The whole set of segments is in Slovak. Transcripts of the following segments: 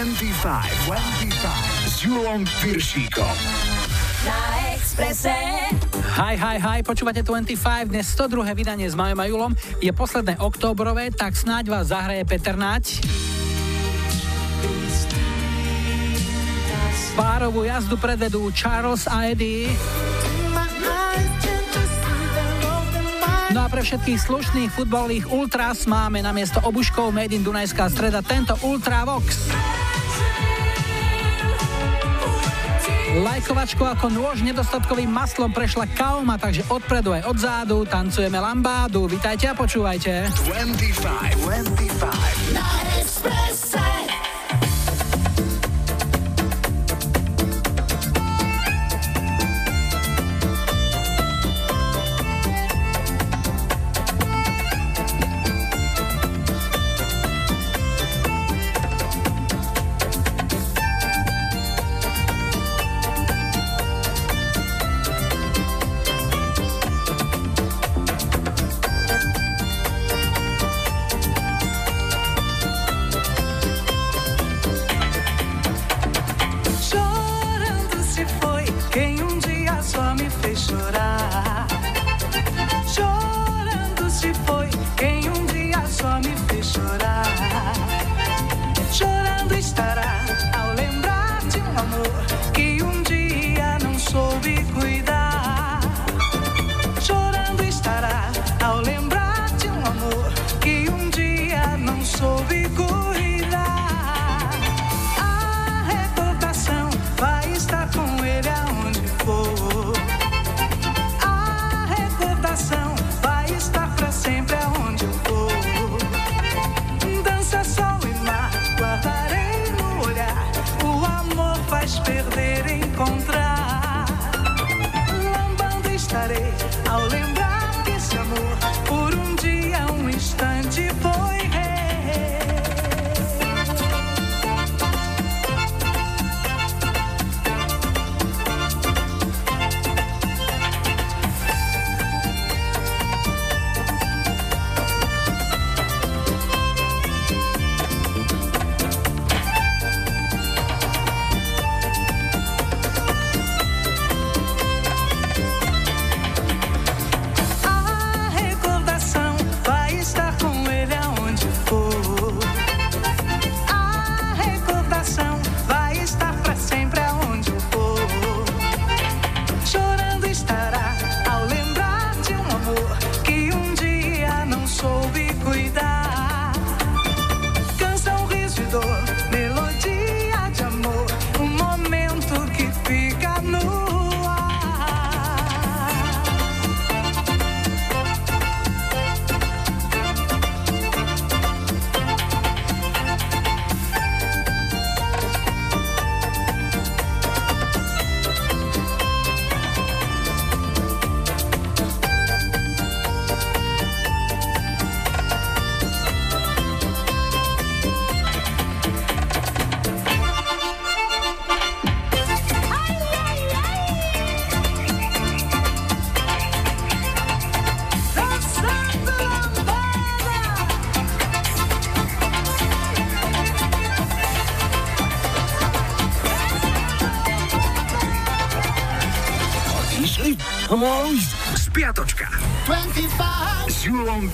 25, 25 s Julom Piršíkom. Na Exprese. Hi, hi, hi, počúvate 25, dnes 102. vydanie s Majom a Julom. Je posledné oktobrové, tak snáď vás zahraje Peter Nať. Párovú jazdu predvedú Charles a Eddie. No a pre všetkých slušných futbalových ultras máme na miesto obuškov Made in Dunajská streda tento Ultra Vox. Lajkovačko ako nôž nedostatkovým maslom prešla Kauma, takže odpredu aj odzadu tancujeme lambádu. Vítajte a počúvajte. 25, 25.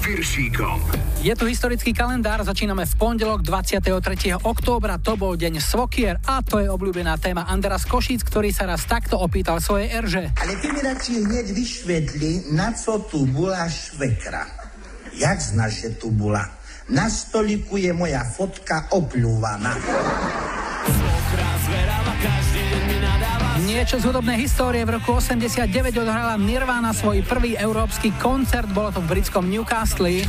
Piršíkom. Je tu historický kalendár, začíname v pondelok 23. októbra, to bol deň Svokier a to je obľúbená téma Andras Košíc, ktorý sa raz takto opýtal svojej erže. Ale ty mi radši hneď vyšvedli, na co tu bola švekra. Jak znáš, že tu bola? Na stoliku je moja fotka opľúvaná. Niečo z hudobnej histórie. V roku 89 odhrala Nirvana svoj prvý európsky koncert. Bolo to v britskom Newcastle.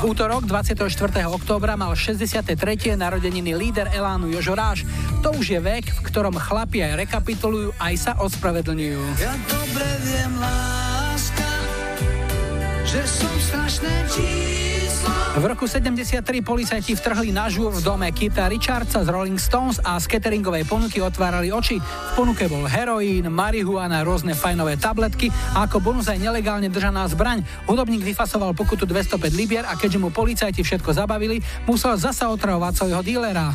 V útorok 24. októbra mal 63. narodeniny líder Elánu Jožo Ráš. To už je vek, v ktorom chlapi aj rekapitulujú, aj sa ospravedlňujú. Ja dobre viem, láska, že som strašné číslo V roku 73 policajti vtrhli na žúr v dome Kita Richardsa z Rolling Stones a z cateringovej ponuky otvárali oči. V ponuke bol heroín, marihuana, rôzne fajnové tabletky a ako bonus aj nelegálne držaná zbraň. Hudobník vyfasoval pokutu 205 libier a keďže mu policajti všetko zabavili, musel zasa otravovať svojho dílera.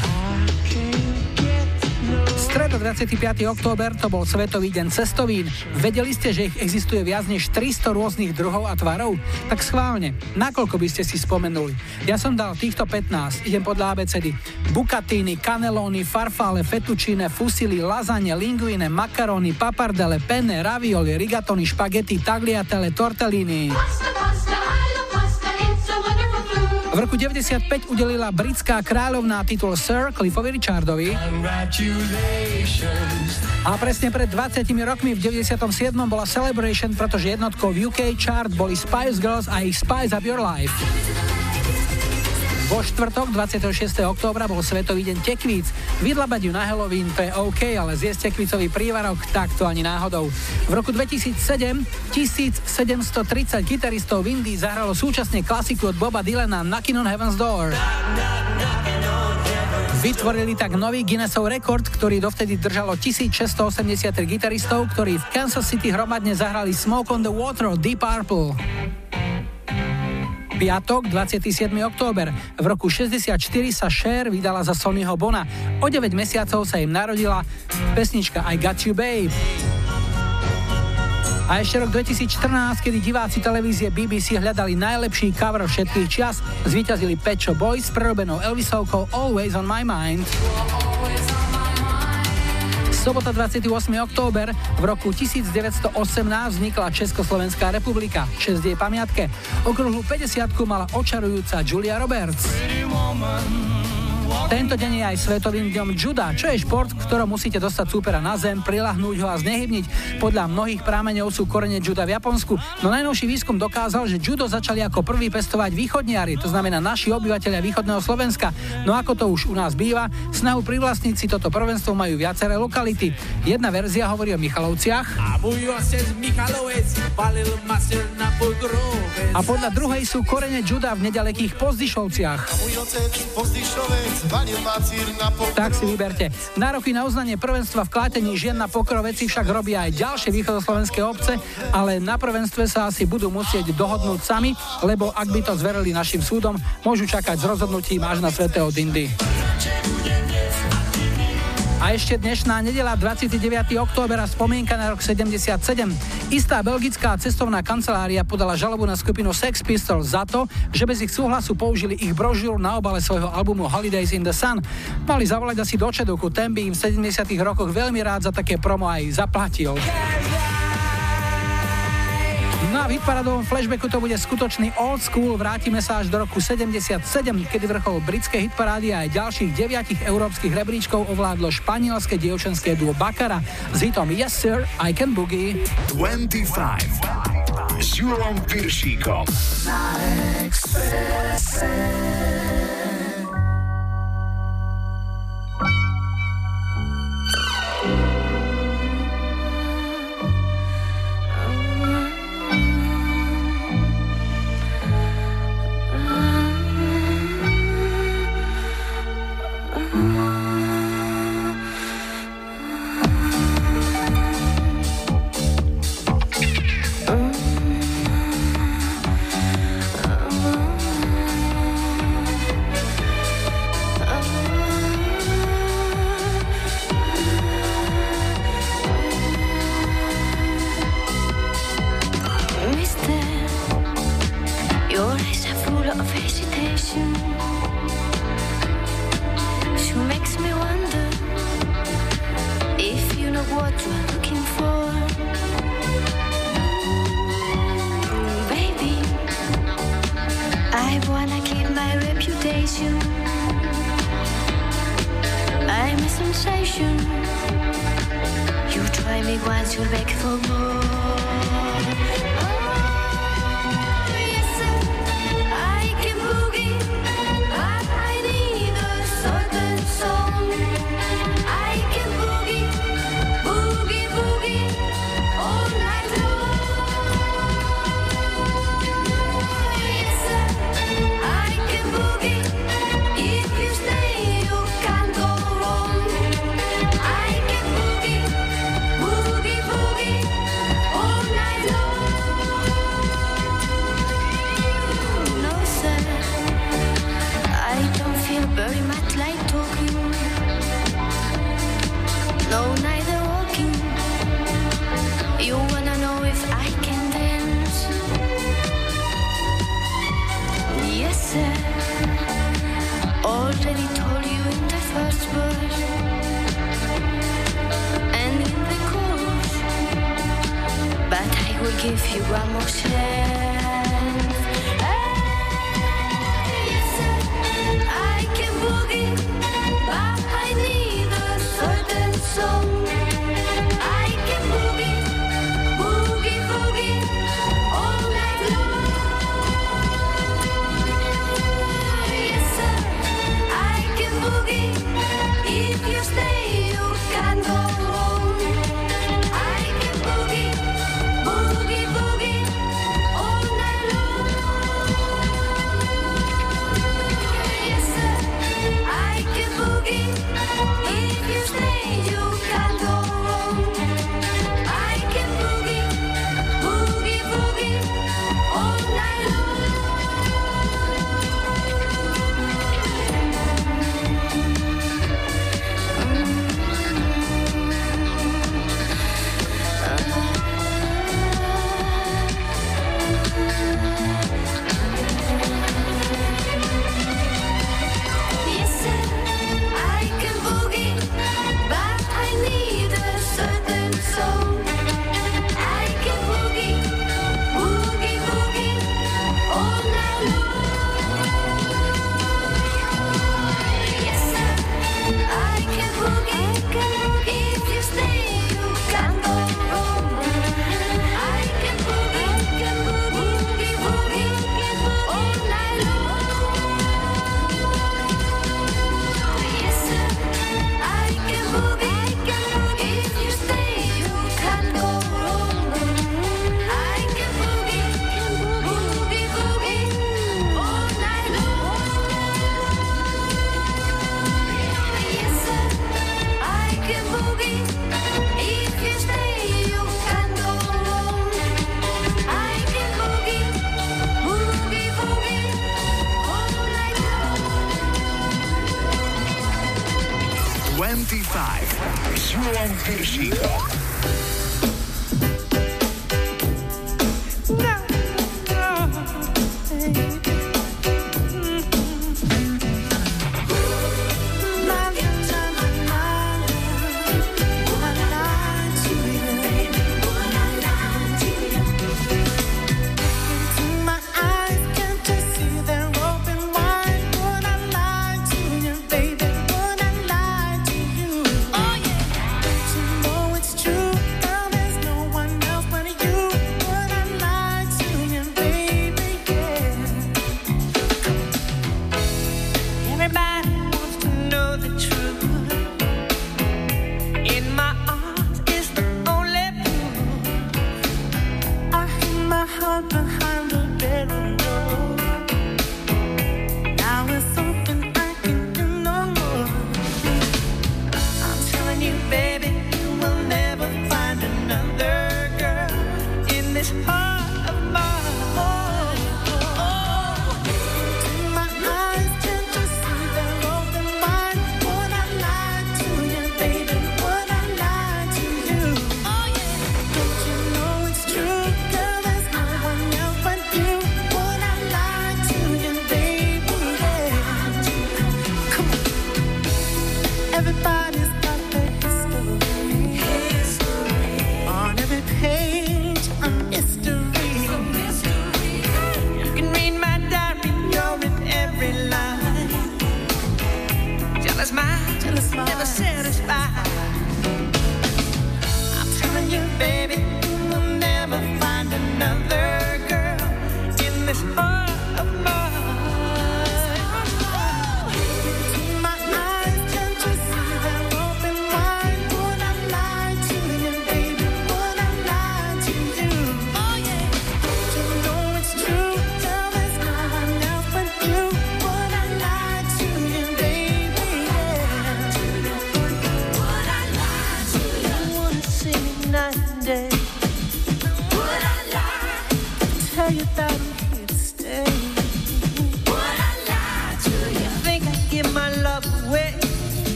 Streda 25. október to bol Svetový deň cestovín. Vedeli ste, že ich existuje viac než 300 rôznych druhov a tvarov? Tak schválne, nakoľko by ste si spomenuli? Ja som dal týchto 15, idem podľa ABCD. Bucatini, caneloni, farfale, fettuccine, fusili, lasagne, linguine, makarony, papardele, penne, ravioli, rigatoni, špagety, tagliatelle, tortellini. V roku 95 udelila britská kráľovná titul Sir Cliffovi Richardovi. A presne pred 20 rokmi v 97. bola Celebration, pretože jednotkou v UK chart boli Spice Girls a ich Spice Up Your Life. Vo štvrtok 26. októbra bol Svetový deň tekvíc. Vydlabať ju na Halloween to je OK, ale zjesť tekvicový prívarok tak to ani náhodou. V roku 2007 1730 gitaristov v zahralo súčasne klasiku od Boba Dylana Knockin' on Heaven's Door. Vytvorili tak nový Guinnessov rekord, ktorý dovtedy držalo 1683 gitaristov, ktorí v Kansas City hromadne zahrali Smoke on the Water od Deep Purple piatok, 27. október. V roku 64 sa Cher vydala za Sonnyho Bona. O 9 mesiacov sa im narodila pesnička I Got You Babe. A ešte rok 2014, kedy diváci televízie BBC hľadali najlepší cover všetkých čias, zvíťazili Pecho Boys s prerobenou Elvisovkou Always on my mind sobota 28. október v roku 1918 vznikla Československá republika. 6 jej pamiatke. Okruhu 50 mala očarujúca Julia Roberts. Tento deň je aj svetovým dňom juda, čo je šport, v ktorom musíte dostať súpera na zem, prilahnúť ho a znehybniť. Podľa mnohých prámeňov sú korene juda v Japonsku, no najnovší výskum dokázal, že judo začali ako prvý pestovať východniari, to znamená naši obyvateľia východného Slovenska. No ako to už u nás býva, snahu privlastniť si toto prvenstvo majú viaceré lokality. Jedna verzia hovorí o Michalovciach a podľa druhej sú korene juda v nedalekých Pozdišovciach. Tak si vyberte. Nároky na uznanie prvenstva v klátení žien na pokroveci však robia aj ďalšie východoslovenské obce, ale na prvenstve sa asi budú musieť dohodnúť sami, lebo ak by to zverili našim súdom, môžu čakať s rozhodnutím až na svetého Dindy. A ešte dnešná nedela 29. október a spomienka na rok 77. Istá belgická cestovná kancelária podala žalobu na skupinu Sex Pistols za to, že bez ich súhlasu použili ich brožúru na obale svojho albumu Holidays in the Sun. Mali zavolať asi do Čeduchu, ten by im v 70. rokoch veľmi rád za také promo aj zaplatil. Yeah, yeah. No a v hitparadovom flashbacku to bude skutočný old school. Vrátime sa až do roku 77, kedy vrchol britské hitparády a aj ďalších deviatich európskych rebríčkov ovládlo španielské dievčenské duo Bakara s hitom Yes Sir, I Can Boogie. 25 s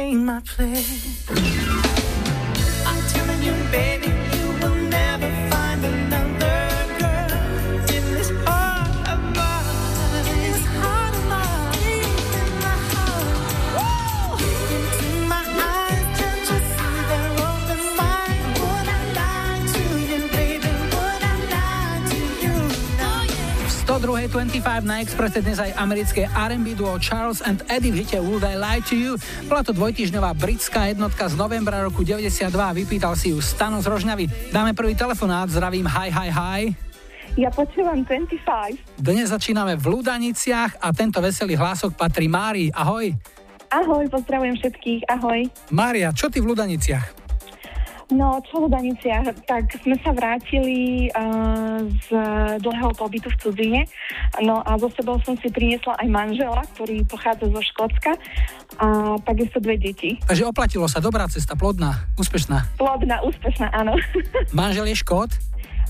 gain my place. Na Expresse dnes aj americké R&B duo Charles and Eddie v hite Would I Lie to You. Bola to dvojtyžňová britská jednotka z novembra roku 92 a vypýtal si ju Stano z Rožňavy. Dáme prvý telefonát, zdravím, hi, hi, hi. Ja počúvam 25. Dnes začíname v Ludaniciach a tento veselý hlások patrí Márii. Ahoj. Ahoj, pozdravujem všetkých, ahoj. Mária, čo ty v Ludaniciach? No, čo v Daniciach, tak sme sa vrátili uh, z dlhého pobytu v cudzine. No a zo sebou som si priniesla aj manžela, ktorý pochádza zo Škótska a takisto dve deti. Takže oplatilo sa, dobrá cesta, plodná, úspešná. Plodná, úspešná, áno. Manžel je Škót?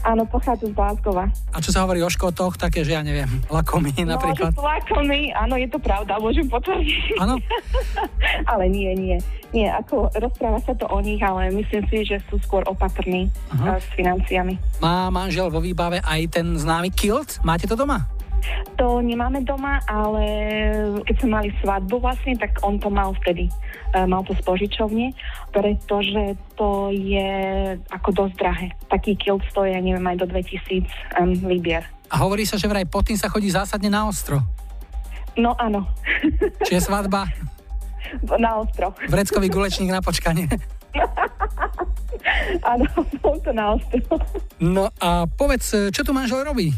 Áno, pochádza z Glasgowa. A čo sa hovorí o škotoch, také, že ja neviem, lakomy no, napríklad? No, lakomy, áno, je to pravda, môžem potvrdiť. Áno? ale nie, nie. Nie, ako rozpráva sa to o nich, ale myslím si, že sú skôr opatrní uh, s financiami. Má manžel vo výbave aj ten známy kilt? Máte to doma? To nemáme doma, ale keď sme mali svadbu vlastne, tak on to mal vtedy. E, mal to z požičovne, pretože to je ako dosť drahé. Taký kilt stojí, neviem, aj do 2000 um, libier. A hovorí sa, že vraj pod tým sa chodí zásadne na ostro. No áno. Čiže svadba? Na ostro. Vreckový gulečník na počkanie. Áno, bol to na ostro. No a povedz, čo tu manžel robí?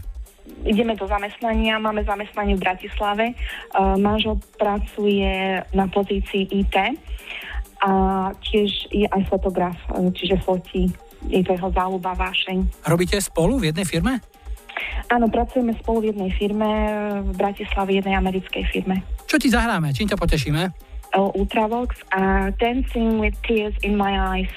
Ideme do zamestnania, máme zamestnanie v Bratislave. Uh, manžel pracuje na pozícii IT a tiež je aj fotograf, e, čiže fotí. Je to jeho záľuba, vášeň. Robíte spolu v jednej firme? Áno, pracujeme spolu v jednej firme, v Bratislave, jednej americkej firme. Čo ti zahráme? Čím ťa potešíme? Ultravox a Dancing with Tears in My Eyes.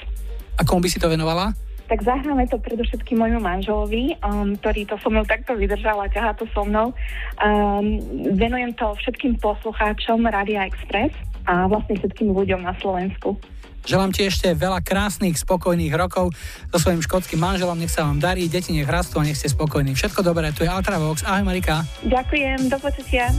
A komu by si to venovala? Tak zahráme to predovšetkým môjmu manželovi, um, ktorý to so mnou takto vydržal a ťahá to so mnou. Um, venujem to všetkým poslucháčom Radia Express a vlastne všetkým ľuďom na Slovensku. Želám ti ešte veľa krásnych, spokojných rokov so svojím škótským manželom. Nech sa vám darí, deti nech rastú a nech ste spokojní. Všetko dobré, tu je Ultravox. Ahoj Marika. Ďakujem, do počutia.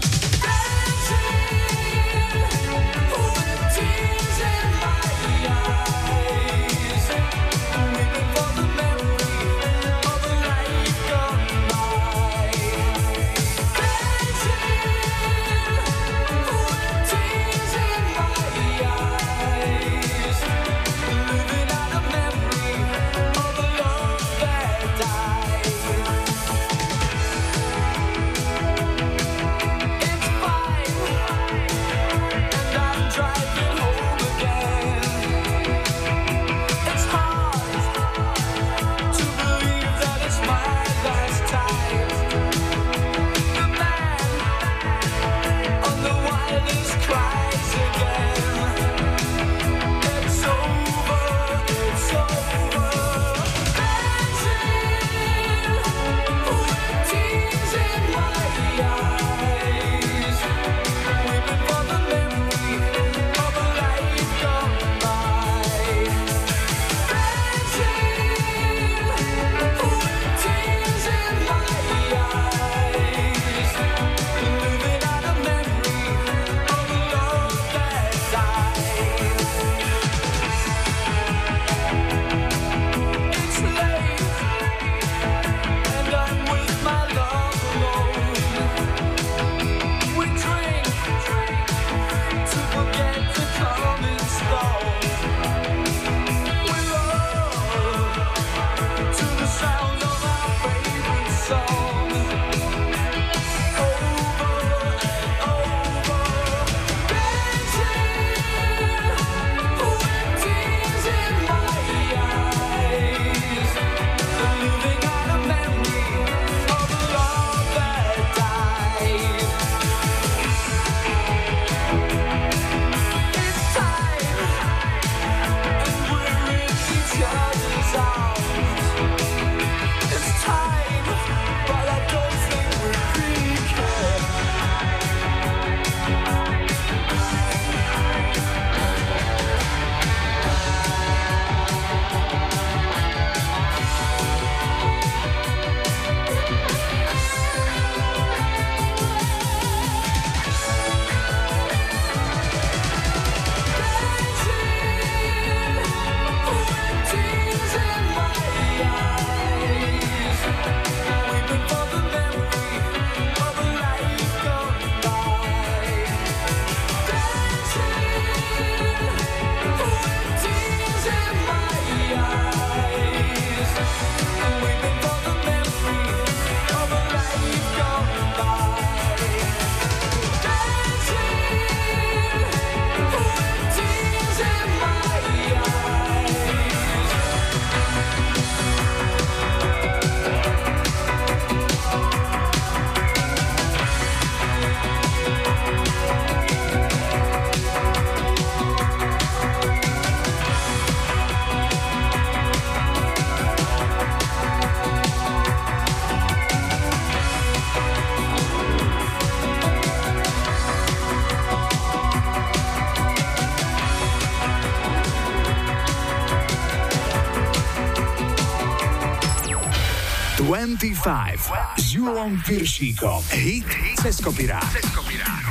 25 s Julom Piršíkom. Hit cez kopirát.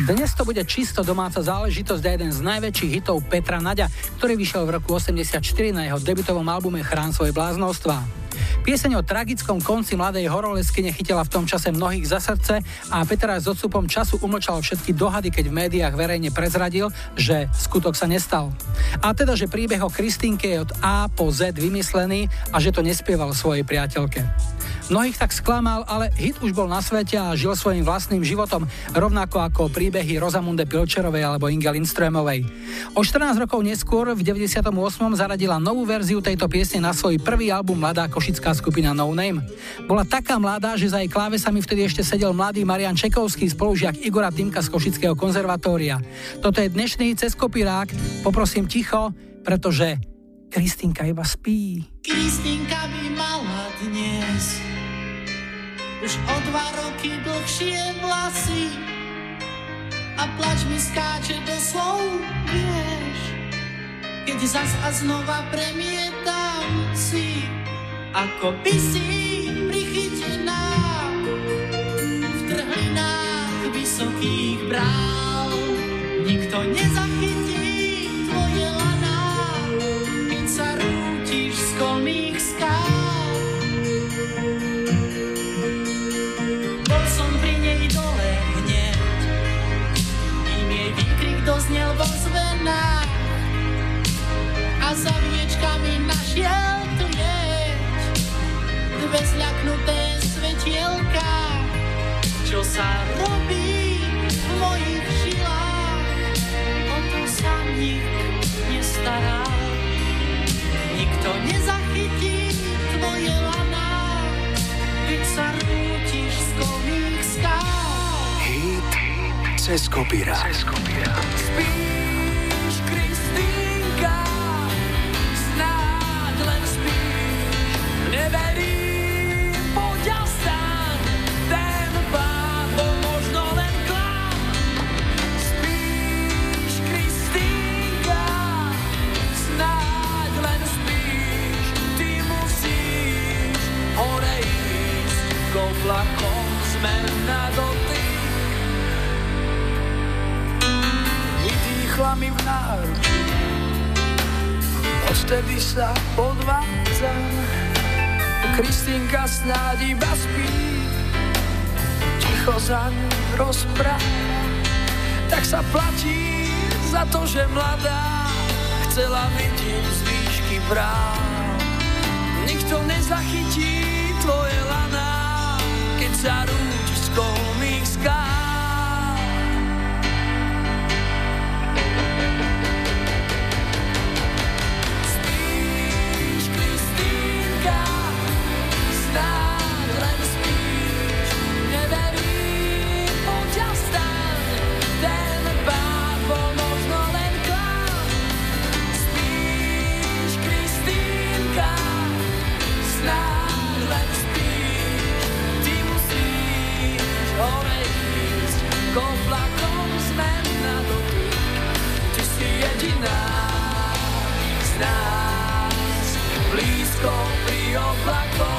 Dnes to bude čisto domáca záležitosť a jeden z najväčších hitov Petra Naďa, ktorý vyšiel v roku 84 na jeho debutovom albume Chrán svoje bláznostva. Pieseň o tragickom konci mladej horolesky nechytila v tom čase mnohých za srdce a Peter s odstupom času umlčal všetky dohady, keď v médiách verejne prezradil, že skutok sa nestal. A teda, že príbeh o Kristínke je od A po Z vymyslený a že to nespieval svojej priateľke. Mnohých tak sklamal, ale hit už bol na svete a žil svojim vlastným životom, rovnako ako príbehy Rozamunde Pilčerovej alebo Inge Lindströmovej. O 14 rokov neskôr, v 98. zaradila novú verziu tejto piesne na svoj prvý album Mladá košická skupina No Name. Bola taká mladá, že za jej klávesami vtedy ešte sedel mladý Marian Čekovský, spolužiak Igora Timka z Košického konzervatória. Toto je dnešný cez kopirák. Poprosím ticho, pretože Kristinka iba spí. Kristinka by mala dnes už o dva roky dlhšie vlasy. A plač mi skáče do slov, vieš, keď zas a znova premietam si, ako by si prichytená. V trhlinách vysokých brál. Nikto nezachytí zvenách a za viečkami našiel tu jeď dve zľaknuté svetielka, čo sa robí v mojich žilách, o to sa nik nestará. Nikto nezachytí tvoje laná, keď sa rútiš z kolmých skál. Hit cez kopírák. Spíš, Vytichla mi v náručí, odtedy sa podvádzam. Kristýnka snáď iba spí, ticho za ňu rozpráva. Tak sa platí za to, že mladá chcela vidieť z výšky práv. Nikto nezachytí tvoje laná, keď sa rútiš z kolmých skál. black ball.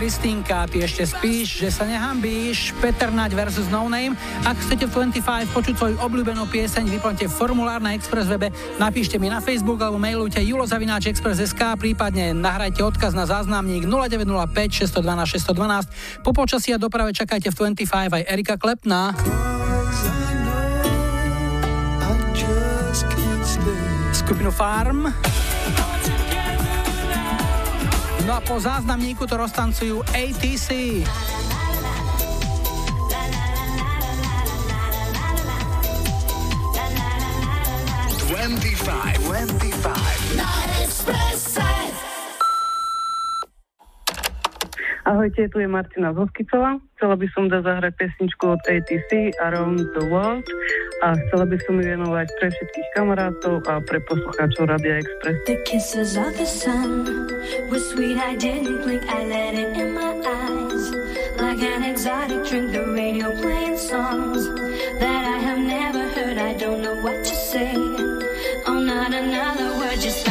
Kristínka, ty ešte spíš, že sa nehambíš, Peter Naď versus No Name. Ak chcete v 25 počuť svoju obľúbenú pieseň, vyplňte formulár na Express webe, napíšte mi na Facebook alebo mailujte julozavináčexpress.sk, prípadne nahrajte odkaz na záznamník 0905 612 612. Po počasí a doprave čakajte v 25 aj Erika Klepná. Skupinu Farm. No a po záznamníku to roztancujú ATC. 25, Ahojte, tu je Martina Zoskicová. Chcela by som dať zahrať pesničku od ATC Around the World a chcela by som ju venovať pre všetkých kamarátov a pre poslucháčov Radia Express. The kisses of the sun were sweet, I didn't blink, I let it in my eyes. Like an exotic drink, the radio playing songs that I have never heard, I don't know what to say. Oh, not another word, just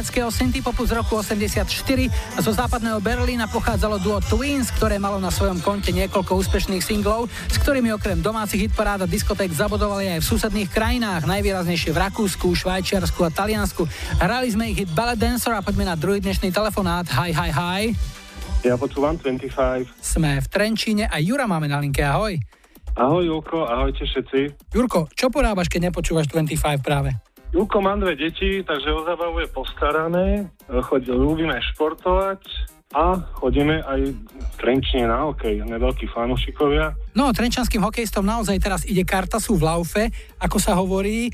nemeckého synthpopu z roku 84 a zo západného Berlína pochádzalo duo Twins, ktoré malo na svojom konte niekoľko úspešných singlov, s ktorými okrem domácich hitparád a diskoték zabudovali aj v susedných krajinách, najvýraznejšie v Rakúsku, Švajčiarsku a Taliansku. Hrali sme ich hit Ballet Dancer a poďme na druhý dnešný telefonát. Hi, hi, hi. Ja počúvam 25. Sme v Trenčíne a Jura máme na linke. Ahoj. Ahoj Julko, ahojte všetci. Jurko, čo porábaš, keď nepočúvaš 25 práve? Julko má dve deti, takže o zábavu je postarané. Ľúbime športovať a chodíme aj Trenčine na hokej, neveľkí fanúšikovia. No, trenčanským hokejistom naozaj teraz ide karta, sú v laufe, ako sa hovorí, e,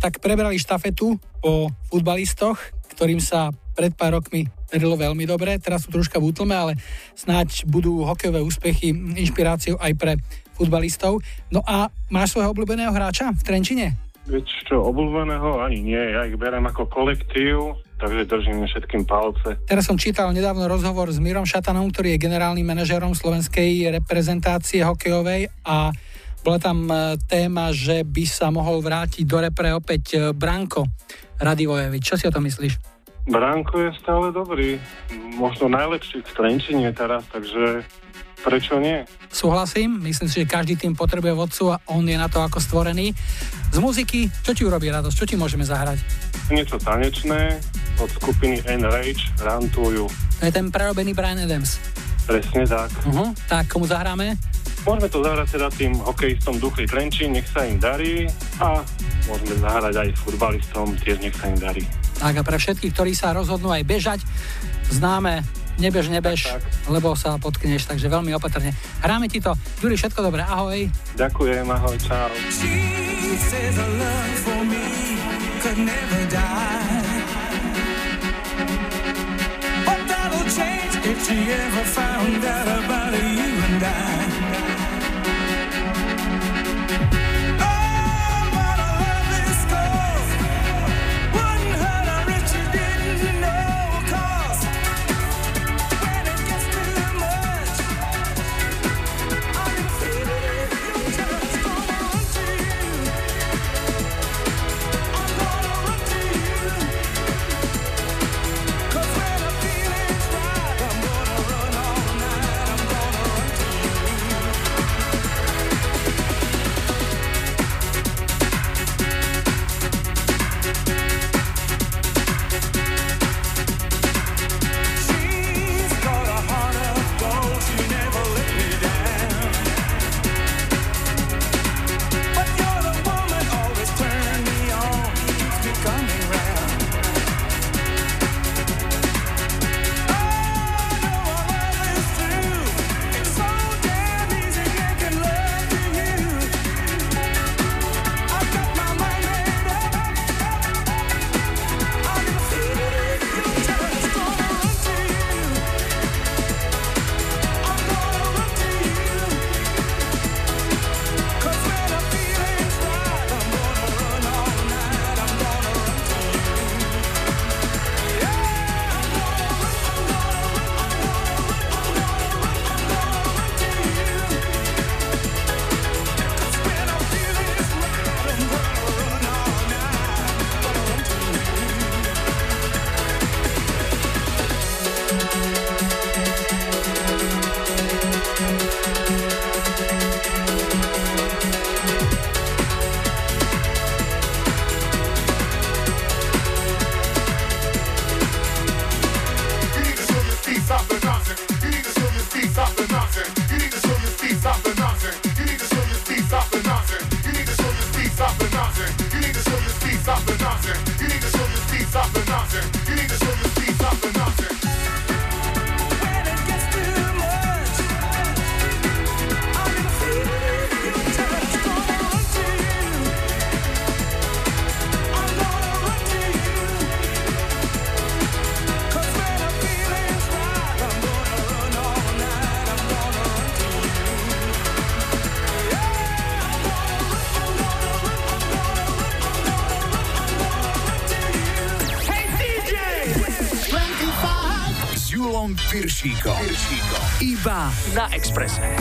tak prebrali štafetu po futbalistoch, ktorým sa pred pár rokmi darilo veľmi dobre, teraz sú troška v útlme, ale snáď budú hokejové úspechy inšpiráciou aj pre futbalistov. No a máš svojho obľúbeného hráča v Trenčine? Vieš čo, obľúbeného ani nie, ja ich berem ako kolektív, takže držím všetkým palce. Teraz som čítal nedávno rozhovor s Mirom Šatanom, ktorý je generálnym manažerom slovenskej reprezentácie hokejovej a bola tam e, téma, že by sa mohol vrátiť do repre opäť e, Branko Radivojevič. Čo si o to myslíš? Branko je stále dobrý, možno najlepší v Trenčine teraz, takže Prečo nie? Súhlasím, myslím si, že každý tým potrebuje vodcu a on je na to ako stvorený. Z muziky, čo ti urobí radosť? Čo ti môžeme zahrať? Niečo tanečné od skupiny N-Rage, Run to You. To je ten prerobený Brian Adams. Presne tak. Uh-huh. Tak, komu zahráme? Môžeme to zahrať teda tým hokejistom Duchli Trenčín, nech sa im darí a môžeme zahrať aj futbalistom, tiež nech sa im darí. Tak a pre všetkých, ktorí sa rozhodnú aj bežať, známe nebež, nebež, tak, tak. lebo sa potkneš, takže veľmi opatrne. Hráme ti to. Juri, všetko dobré, ahoj. Ďakujem, ahoj, čau. She ever found out about you and I. Piršíkom. Iba na Exprese.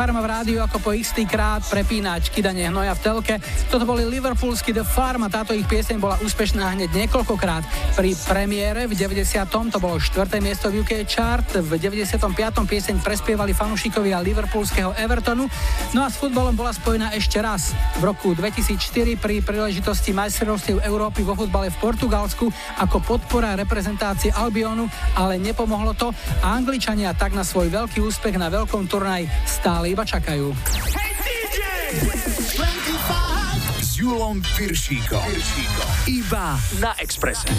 Farma v rádiu ako po istý krát prepínač kydanie hnoja v telke. Toto boli Liverpoolsky The Farm a táto ich pieseň bola úspešná hneď niekoľkokrát. Pri premiére v 90. to bolo 4. miesto v UK chart, v 95. pieseň prespievali fanúšikovia Liverpoolského Evertonu, no a s futbolom bola spojená ešte raz. V roku 2004 pri príležitosti majstrovstiev Európy vo futbale v Portugalsku ako podpora reprezentácie Albionu, ale nepomohlo to a Angličania tak na svoj veľký úspech na veľkom turnaj stále iba čakajú. Hey DJ! 25 Julom Piršíkom. Iba na Exprese.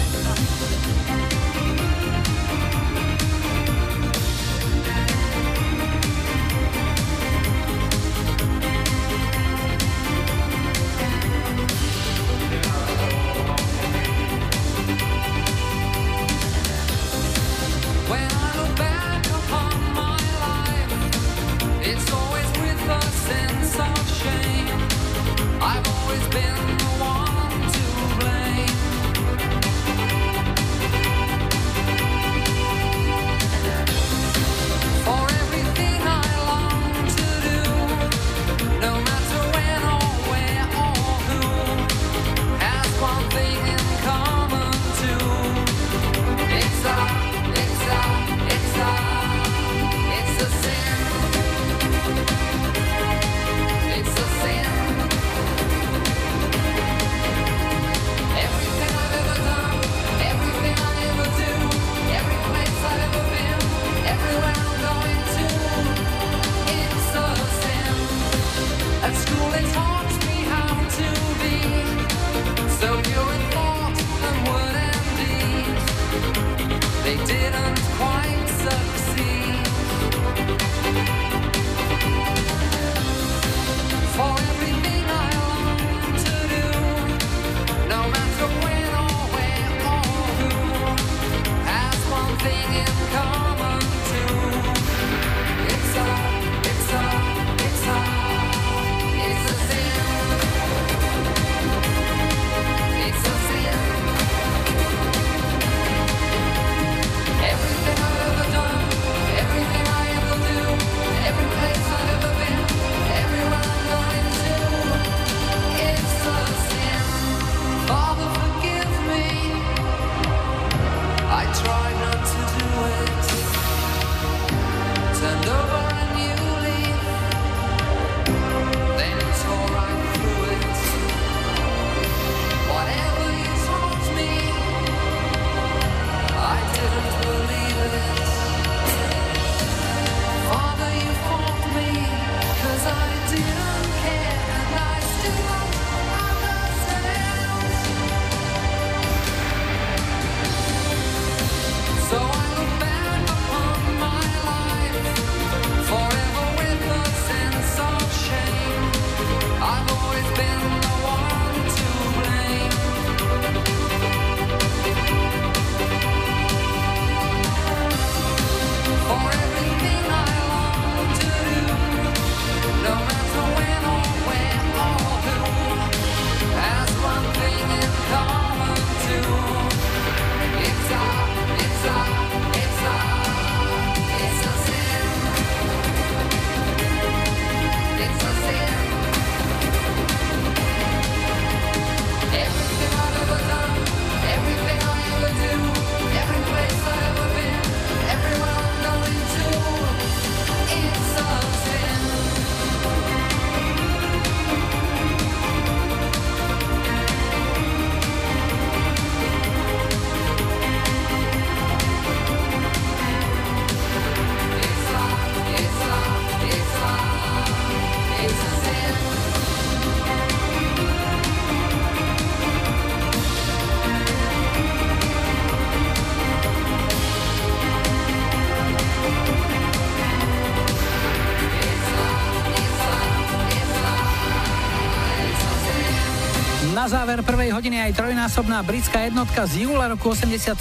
Záver prvej hodiny aj trojnásobná britská jednotka z júla roku 87,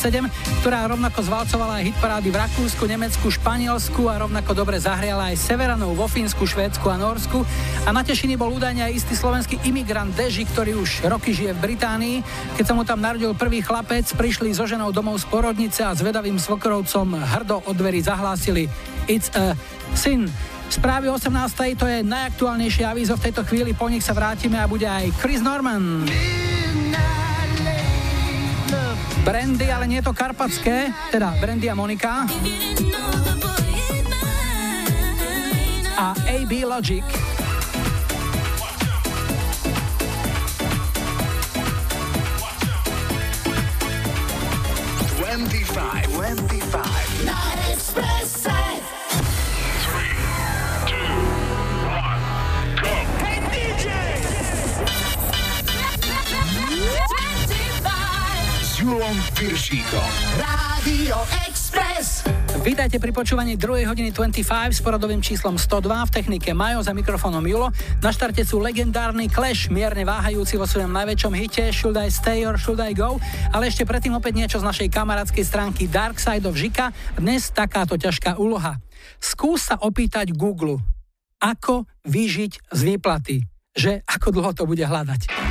ktorá rovnako zvalcovala aj hitparády v Rakúsku, Nemecku, Španielsku a rovnako dobre zahriala aj Severanov vo Fínsku, Švédsku a Norsku. A na tešiny bol údajne aj istý slovenský imigrant Deži, ktorý už roky žije v Británii. Keď sa mu tam narodil prvý chlapec, prišli so ženou domov z porodnice a s vedavým svokrovcom hrdo od dverí zahlásili It's a sin. Správy 18. to je najaktuálnejšie avízo v tejto chvíli, po nich sa vrátime a bude aj Chris Norman. Brandy, ale nie je to karpatské, teda Brandy a Monika. A AB Logic. Piršíkom. Rádio Express. Vítajte pri počúvaní 2. hodiny 25 s poradovým číslom 102 v technike Majo za mikrofónom Julo. Na štarte sú legendárny Clash, mierne váhajúci vo svojom najväčšom hite Should I Stay or Should I Go, ale ešte predtým opäť niečo z našej kamarádskej stránky Dark Side of Žika. Dnes takáto ťažká úloha. Skús sa opýtať Google, ako vyžiť z výplaty, že ako dlho to bude hľadať.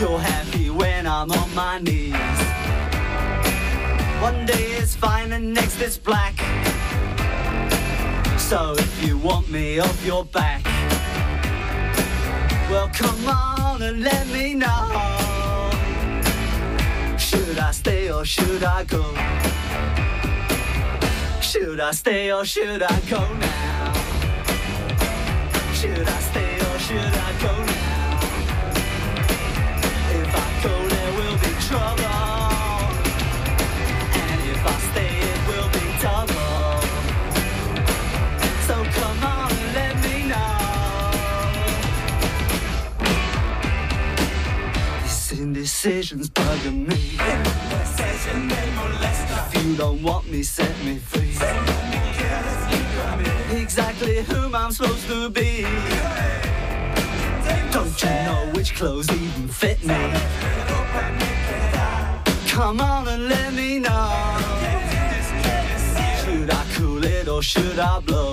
You're happy when I'm on my knees. One day is fine and next is black. So if you want me off your back, well come on and let me know. Should I stay or should I go? Should I stay or should I go now? Should I stay or should I go now? Indecision's bugging me. If you don't want me, set me free. Exactly whom I'm supposed to be. Don't know which clothes even fit me? Come on and let me know. Should I cool it or should I blow?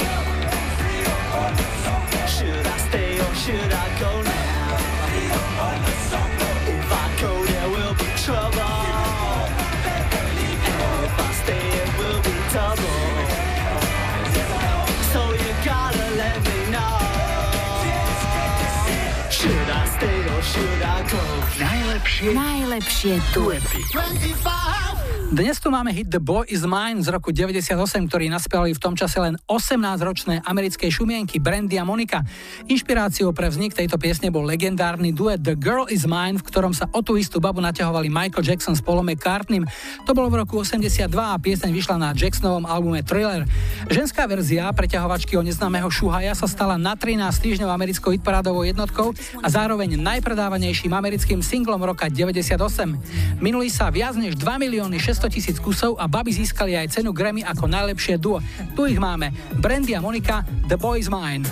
Najlepšie, duety. 25 dnes tu máme hit The Boy Is Mine z roku 98, ktorý naspievali v tom čase len 18-ročné americkej šumienky Brandy a Monika. Inšpiráciou pre vznik tejto piesne bol legendárny duet The Girl Is Mine, v ktorom sa o tú istú babu naťahovali Michael Jackson s Paulom McCartneym. To bolo v roku 82 a pieseň vyšla na Jacksonovom albume Thriller. Ženská verzia preťahovačky o neznámeho Šuhaja sa stala na 13 týždňov americkou hitparádovou jednotkou a zároveň najpredávanejším americkým singlom roka 98. Minuli sa viac než 2 milióny 600 200 tisíc kusov a baby získali aj cenu Grammy ako najlepšie duo. Tu ich máme. Brandy a Monika, The Boy is Mine.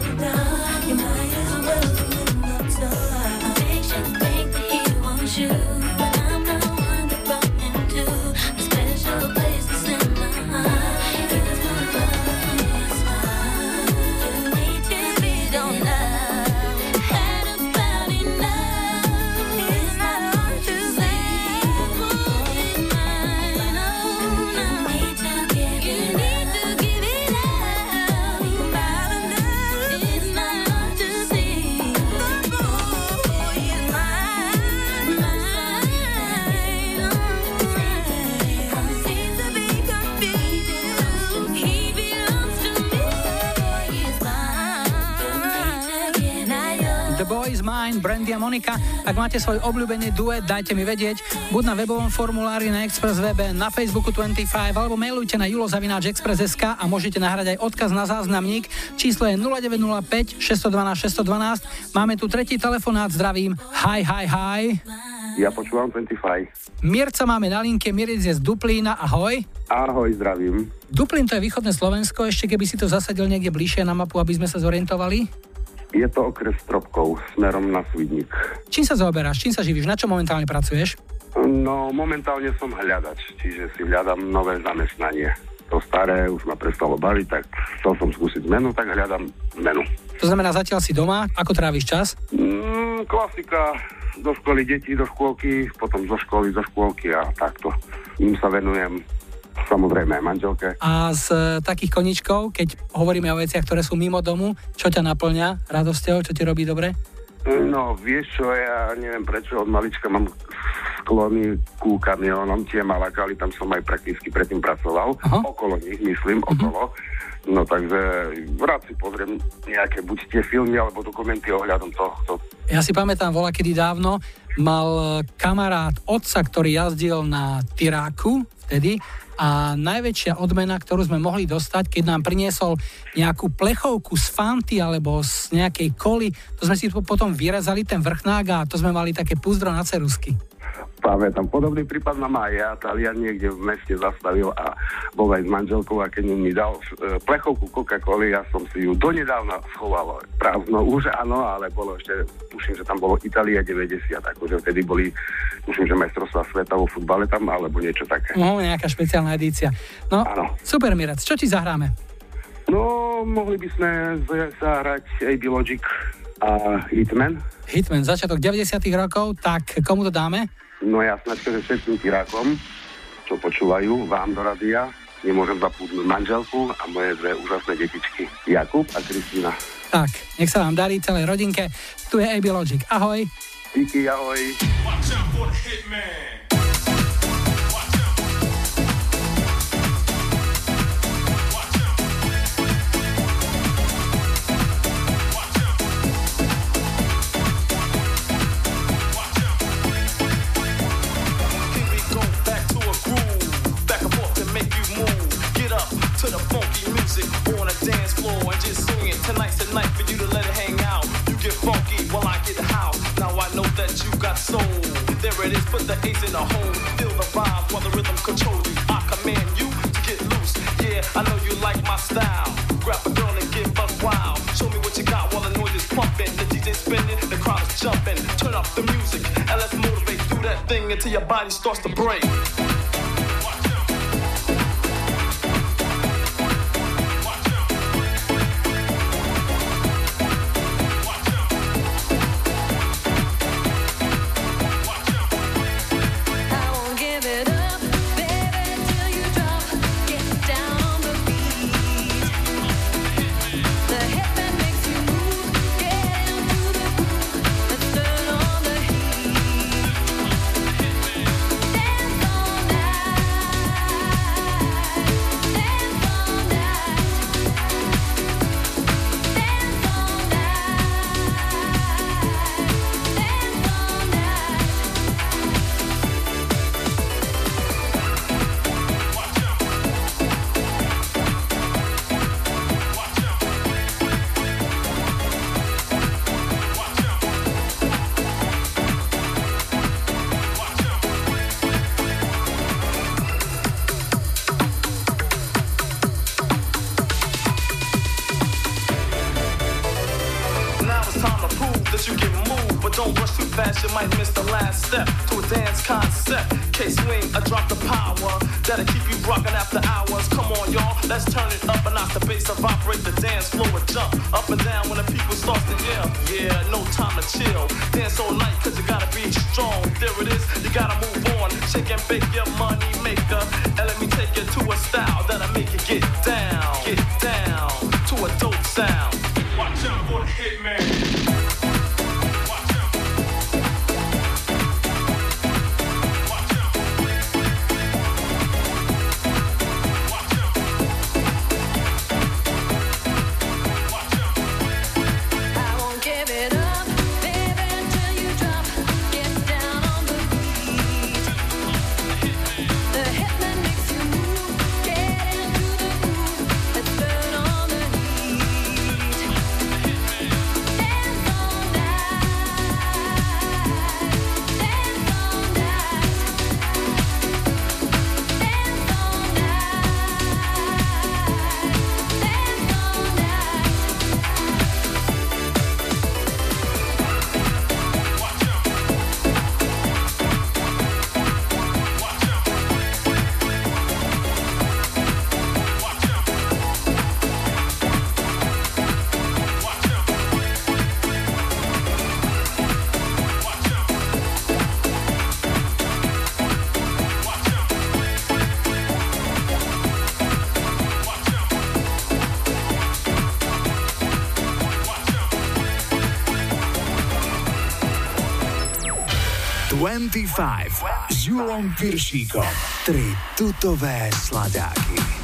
You might as well. am Brandy a Monika. Ak máte svoj obľúbený duet, dajte mi vedieť. Buď na webovom formulári na Express webe, na Facebooku 25 alebo mailujte na julozavináčexpress.sk a môžete nahrať aj odkaz na záznamník. Číslo je 0905 612 612. Máme tu tretí telefonát, zdravím. Hi, hi, hi. Ja počúvam 25. Mirca máme na linke, Mirec je z Duplína, ahoj. Ahoj, zdravím. Duplín to je východné Slovensko, ešte keby si to zasadil niekde bližšie na mapu, aby sme sa zorientovali. Je to okres Stropkov, smerom na Svidník. Čím sa zaoberáš? Čím sa živíš? Na čo momentálne pracuješ? No, momentálne som hľadač, čiže si hľadám nové zamestnanie. To staré už ma prestalo baviť, tak chcel som skúsiť zmenu, tak hľadám zmenu. To znamená, zatiaľ si doma, ako tráviš čas? Mm, klasika, do školy deti, do škôlky, potom zo školy, zo škôlky a takto. Im sa venujem samozrejme aj manželke. A z e, takých koničkov, keď hovoríme o veciach, ktoré sú mimo domu, čo ťa naplňa radosťou, čo ti robí dobre? No, vieš čo, ja neviem prečo, od malička mám sklony ku kamionom, tie ma lakali, tam som aj prakticky predtým pracoval, Aha. okolo nich, myslím, uh-huh. okolo. No takže rád si pozriem nejaké buď tie filmy alebo dokumenty ohľadom tohto. Ja si pamätám, vola kedy dávno mal kamarát otca, ktorý jazdil na Tiráku vtedy. A najväčšia odmena, ktorú sme mohli dostať, keď nám priniesol nejakú plechovku z fanty alebo z nejakej koly, to sme si potom vyrezali ten vrchnák a to sme mali také púzdro na cerusky pamätám. Podobný prípad mám aj ja. Talian niekde v meste zastavil a bol aj s manželkou a keď mi dal e, plechovku Coca-Coly, ja som si ju donedávna schoval prázdno. Už áno, ale bolo ešte, tuším, že tam bolo Itália 90, akože vtedy boli, tuším, že majstrovstvá sveta vo futbale tam, alebo niečo také. No, nejaká špeciálna edícia. No, ano. super Mirec, čo ti zahráme? No, mohli by sme zahrať AB Logic a Hitman. Hitman, začiatok 90 rokov, tak komu to dáme? No ja snad, že všetkým tirákom, čo počúvajú vám do radia, nemôžem zapúdnuť manželku a moje dve úžasné detičky, Jakub a Kristina. Tak, nech sa vám darí celej rodinke. Tu je AB Logic. Ahoj. Díky, ahoj. Watch out for the hitman. Your body starts to break. 25 s Julom Piršíkom. Tri tutové sladáky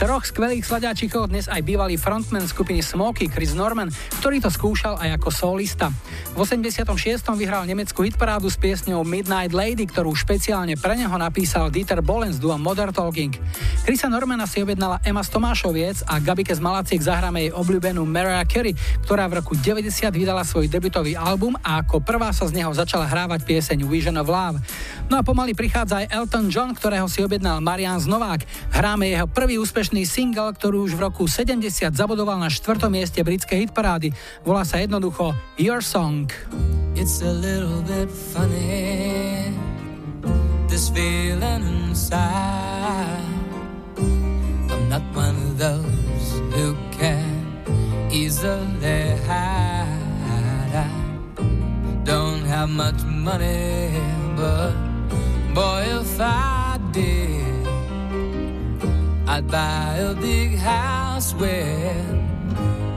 troch skvelých sladiačikov dnes aj bývalý frontman skupiny Smoky Chris Norman, ktorý to skúšal aj ako solista. V 86. vyhral nemeckú hitparádu s piesňou Midnight Lady, ktorú špeciálne pre neho napísal Dieter Bolen z dua Modern Talking. Chrisa Normana si objednala Emma Stomášoviec a Gabike z Malaciek zahráme jej obľúbenú Mariah Carey, ktorá v roku 90 vydala svoj debutový album a ako prvá sa z neho začala hrávať pieseň Vision of Love. No a pomaly prichádza aj Elton John, ktorého si objednal Marian Znovák. Hráme jeho prvý úspešný úspešný single, ktorý už v roku 70 zabudoval na štvrtom mieste britskej hitparády. Volá sa jednoducho Your Song. It's a little bit funny This feeling inside I'm not one of those who can easily hide I don't have much money But boy if I did I'd buy a big house where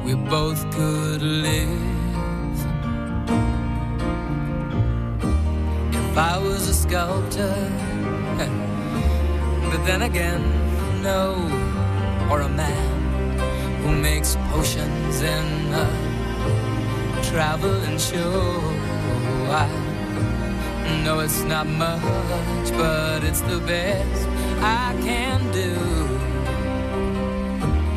we both could live. If I was a sculptor, but then again, no, or a man who makes potions in a traveling show. I know it's not much, but it's the best I can do.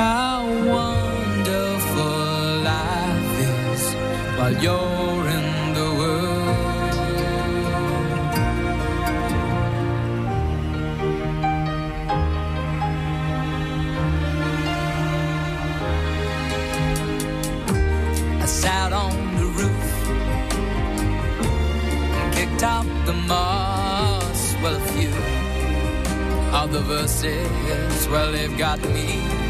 how wonderful life is while you're in the world. I sat on the roof and kicked out the moss. Well, a few of the verses, well, they've got me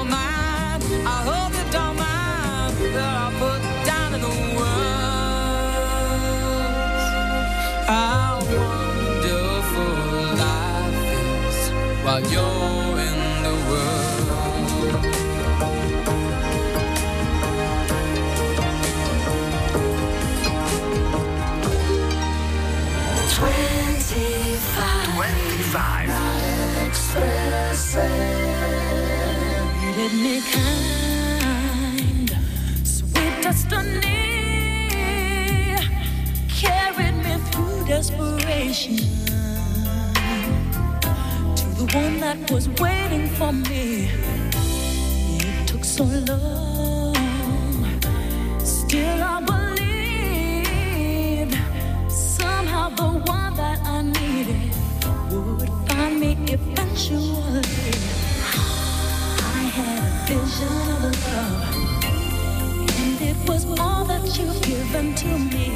treated me kind, sweet destiny carried me through desperation to the one that was waiting for me. It took so long, still I believe somehow the one that I needed would find me eventually vision of love, and it was all that you've given to me.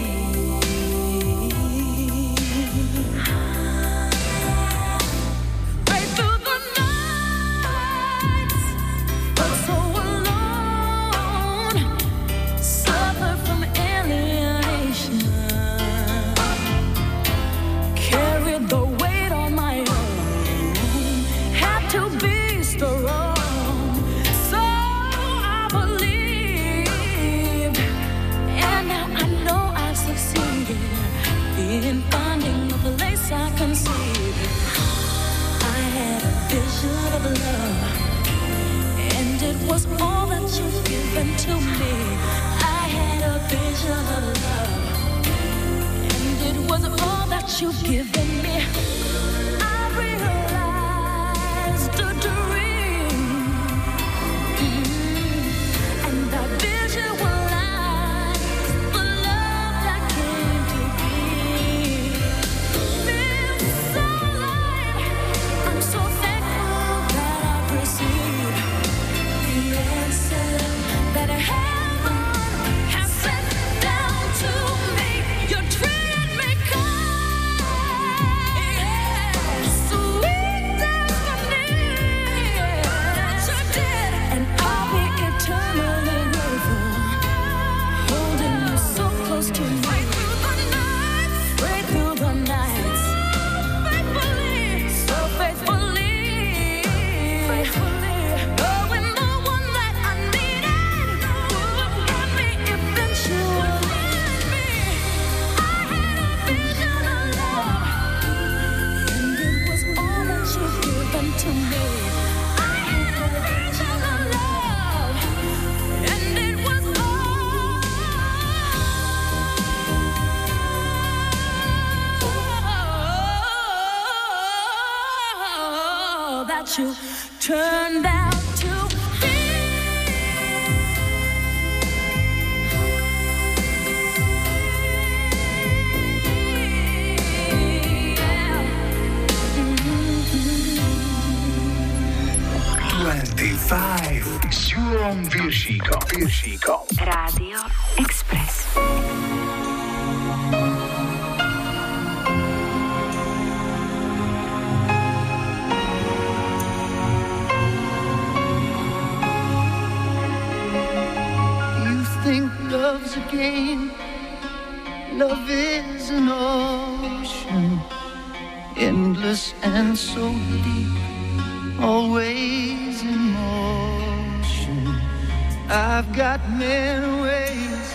got many ways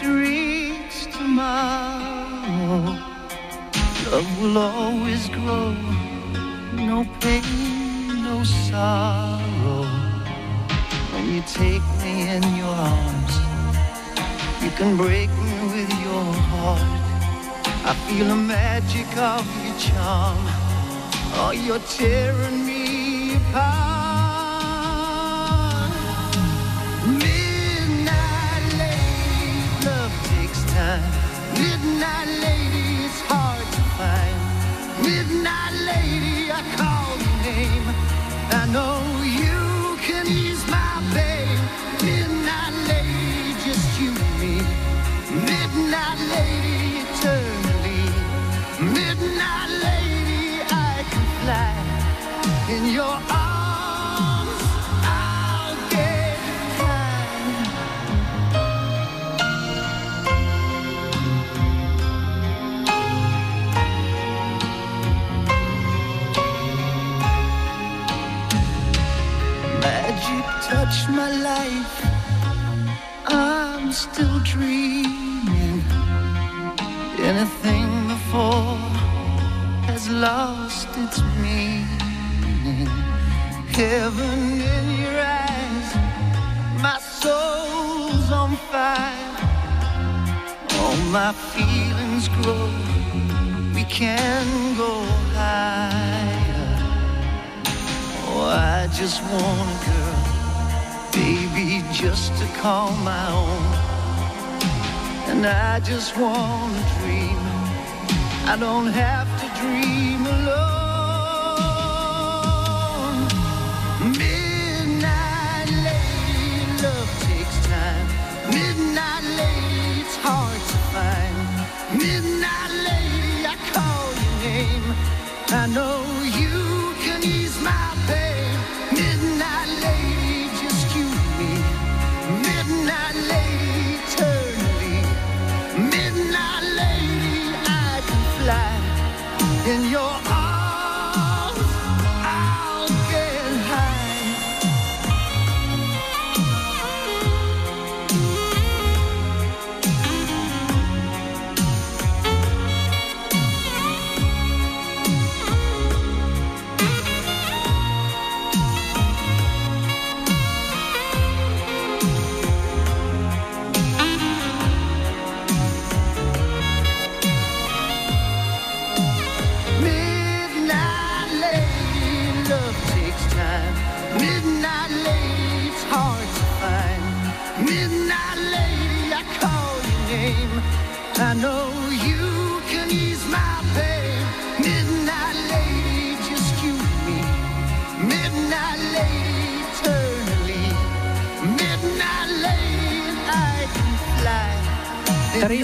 to reach tomorrow. Love will always grow, no pain, no sorrow. When you take me in your arms, you can break me with your heart. I feel the magic of your charm, all your tyranny just want a girl, baby, just to call my own. And I just want to dream. I don't have to dream alone. Midnight lady, love takes time. Midnight lady, it's hard to find. Midnight lady, I call your name. I know.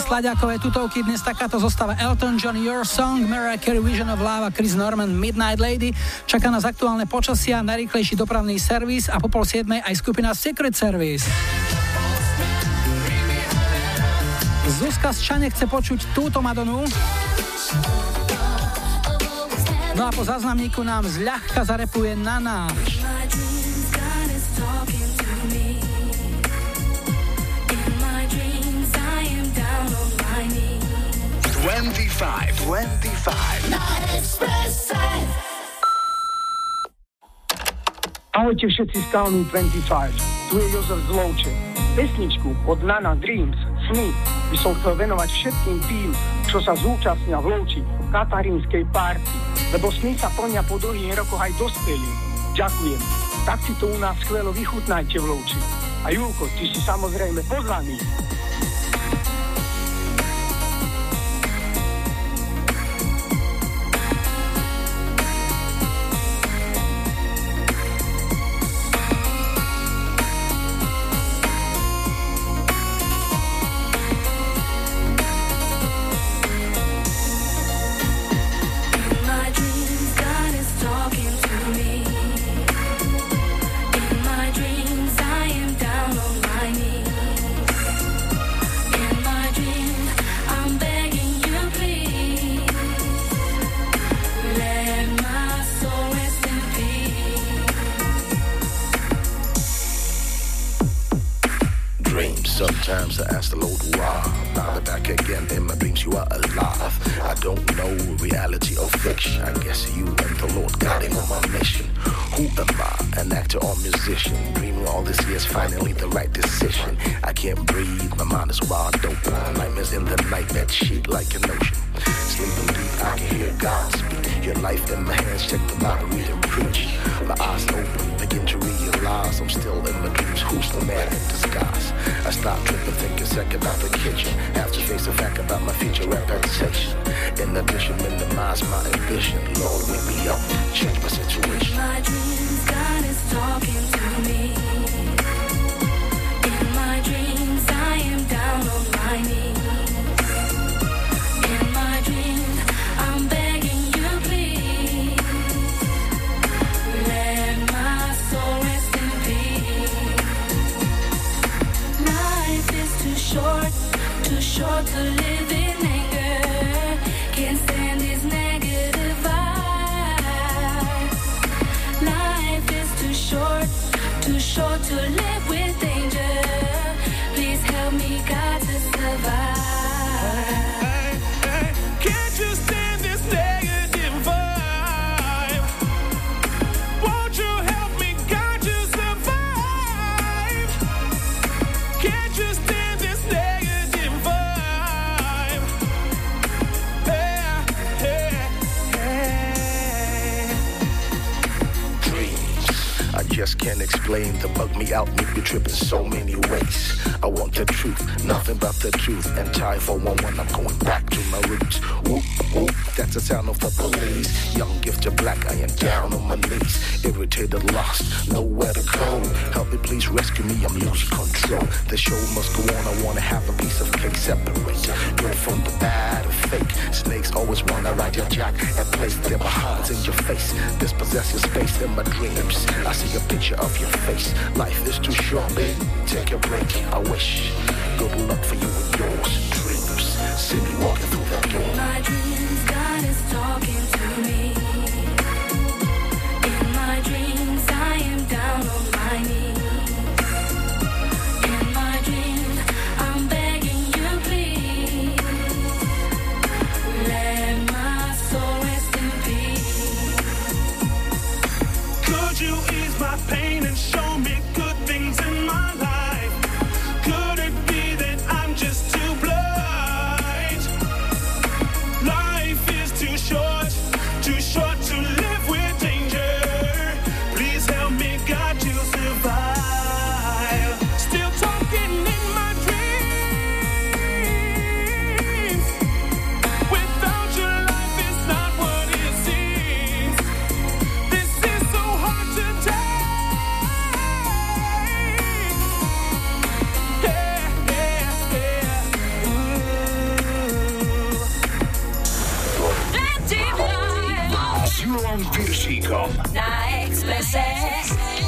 Slaďákové tutovky dnes takáto zostáva Elton John, Your Song, Mariah Carey, Vision of Love a Chris Norman, Midnight Lady. Čaká nás aktuálne počasia, najrýchlejší dopravný servis a po pol siedmej aj skupina Secret Service. Zuzka z Čane chce počuť túto Madonu. No a po záznamníku nám zľahka zarepuje na náš. 25. Ahojte všetci z Townu 25. Tu je Jozef Zlovček. Pesničku od Nana Dreams, Sny by som chcel venovať všetkým tým, čo sa zúčastnia v Lovči v katarínskej párty, lebo sny sa plnia po dlhých rokoch aj dospelým. Ďakujem. Tak si to u nás skvelo vychutnajte v Lovči. A Julko, ty si samozrejme pozvaný. Sometimes I ask the Lord why. Now that back again in my dreams, you are alive. I don't know reality or fiction. I guess you and the Lord got him on my mission. Who am I? An actor or musician? Dreaming all this year's finally the right decision. I can't breathe, my mind is wide open. Nightmares in the night, that sheet like an ocean. Sleeping deep, I can hear God speak. Your life in my hands, check the Bible, read and preach. My eyes open the injury and. I'm still in my dreams, who's the man in disguise? I stop tripping, thinking second about the kitchen. After face the fact about my future repetition. In the vision, minimize my ambition. Lord, wake me up, change my situation. My dreams, God is talking to me. In my dreams, I am down on my knees. to live in anger. Can't stand these negative vibes. Life is too short, too short to live. can't explain the bug me out, make me trip in so many ways. I want the truth, nothing but the truth. And tie for one one, I'm going back to my roots. Whoop trouble. That's the sound of the police. Young gift of black, I am down on my knees. Irritated, lost, nowhere to go. Help me, please rescue me, I'm losing control. The show must go on, I wanna have a piece of cake. Separate good from the bad or fake. Snakes always wanna ride your jack and place their behinds in your face. Dispossess your space in my dreams. I see a picture of your face. Life is too short, baby. Take a break, I wish. Good luck for you and yours. See me walking through that door. My dreams, God is talking to me. In my dreams, I am down on my knees. In my dreams, I'm begging you, please. Let my soul rest in peace. Could you ease my pain and Kováčikom. Na Expresse.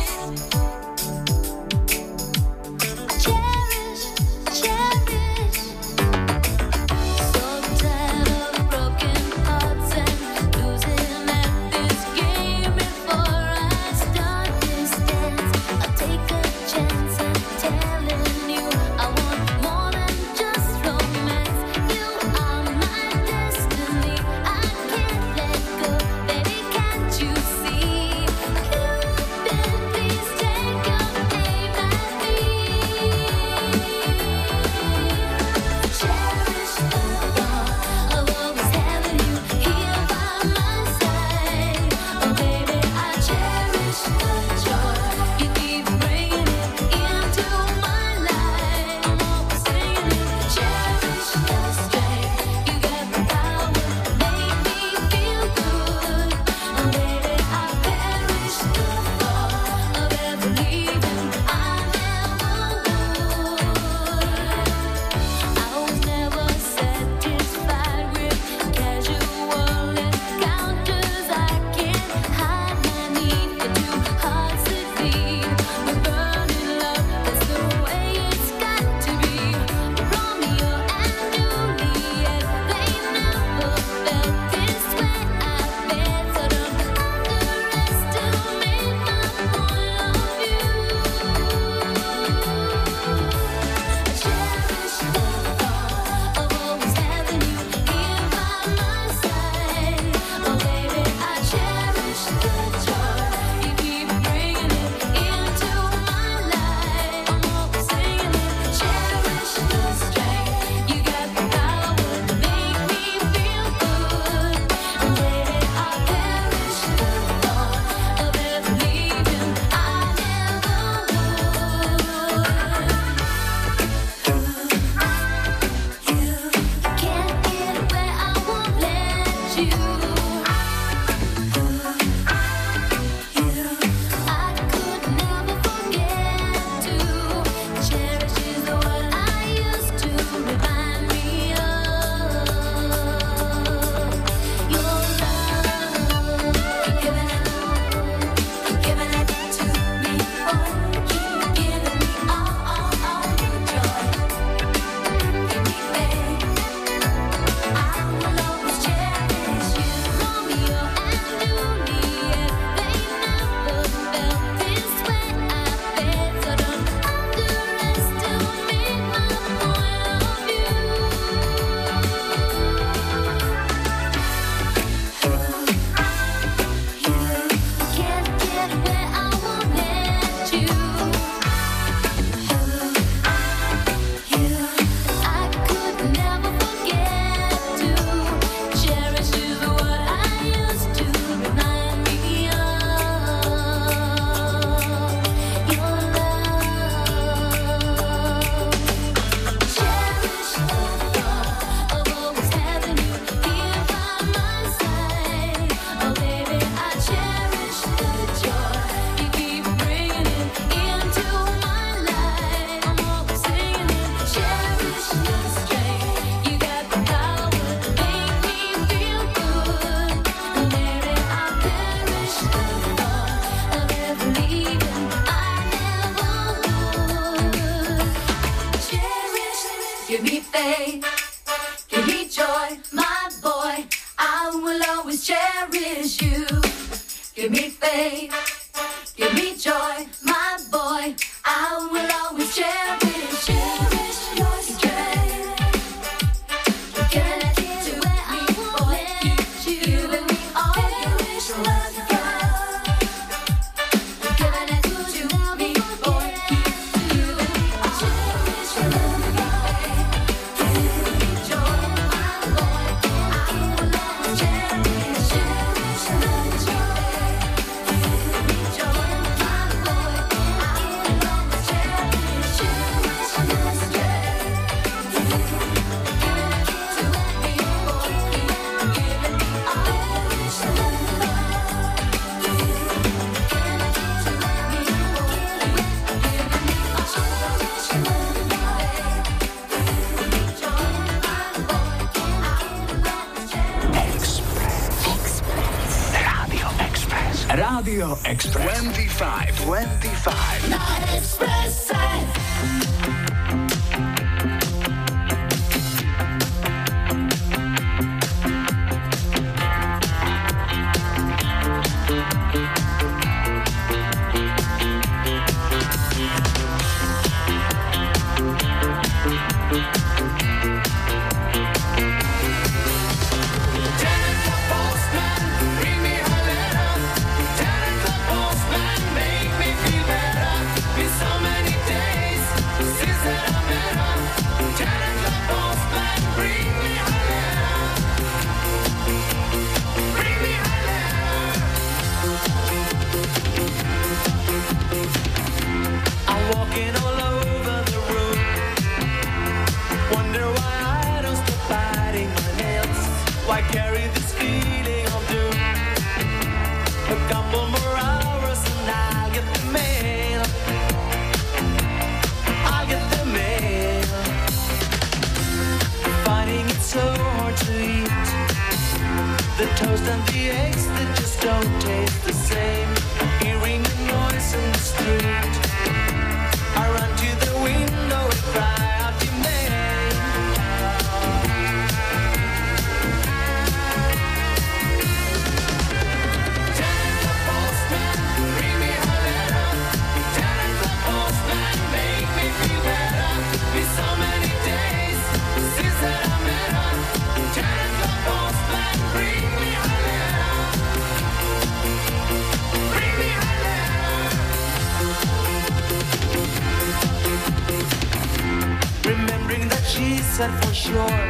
Sure.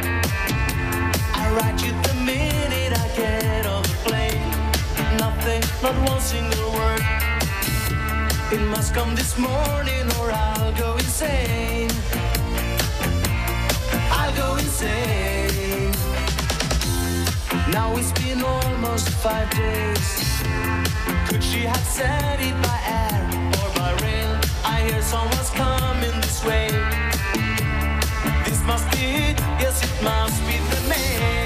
I write you the minute I get on the plane. Nothing, not one single word. It must come this morning or I'll go insane. I'll go insane. Now it's been almost five days. Could she have said it by air or by rail? I hear someone's coming this way must it, yes, it must be the mail.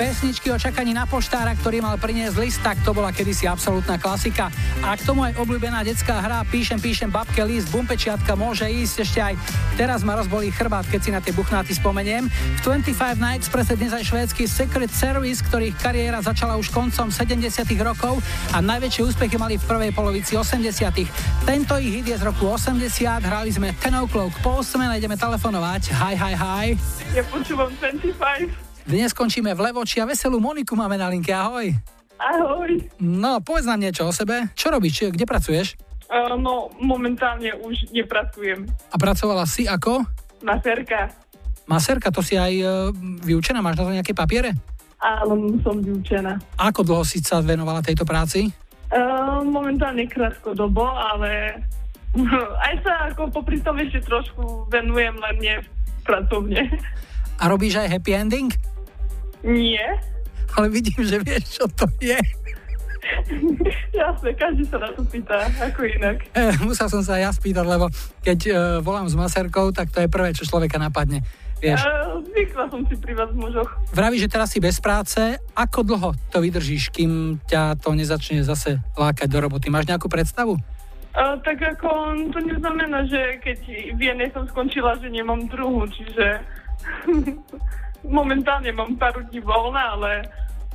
Pesničky o čakaní na poštára, ktorý mal priniesť list, tak to bola kedysi absolútna klasika. A k tomu aj obľúbená detská hra Píšem, píšem babke list, bumpečiatka môže ísť ešte aj teraz ma rozbolí chrbát, keď si na tie buchnáty spomeniem. V 25 na Expresse dnes aj švédsky Secret Service, ktorých kariéra začala už koncom 70 rokov a najväčšie úspechy mali v prvej polovici 80 Tento ich hit je z roku 80, hrali sme Ten O'Clock, po 8 ideme telefonovať. Hi, hi, hi. Ja počúvam 25. Dnes skončíme v Levoči a veselú Moniku máme na linke. Ahoj. Ahoj. No, povedz nám niečo o sebe. Čo robíš? Kde pracuješ? Uh, no, momentálne už nepracujem. A pracovala si ako? Masérka. Maserka, to si aj e, vyučená? Máš na to nejaké papiere? Áno, som vyučená. Ako dlho si sa venovala tejto práci? Uh, momentálne krátkodobo, ale aj sa ako popri tom ešte trošku venujem len nie pracovne. A robíš aj happy ending? Nie. Ale vidím, že vieš, čo to je. Jasne, každý sa na to pýta, ako inak. E, musel som sa ja spýtať, lebo keď e, volám s maserkou, tak to je prvé, čo človeka napadne. Vieš. Uh, zvykla som si pri vás mužoch. Vraví, že teraz si bez práce. Ako dlho to vydržíš, kým ťa to nezačne zase lákať do roboty? Máš nejakú predstavu? Uh, tak ako to neznamená, že keď v jednej som skončila, že nemám druhú, čiže momentálne mám pár dní voľna, ale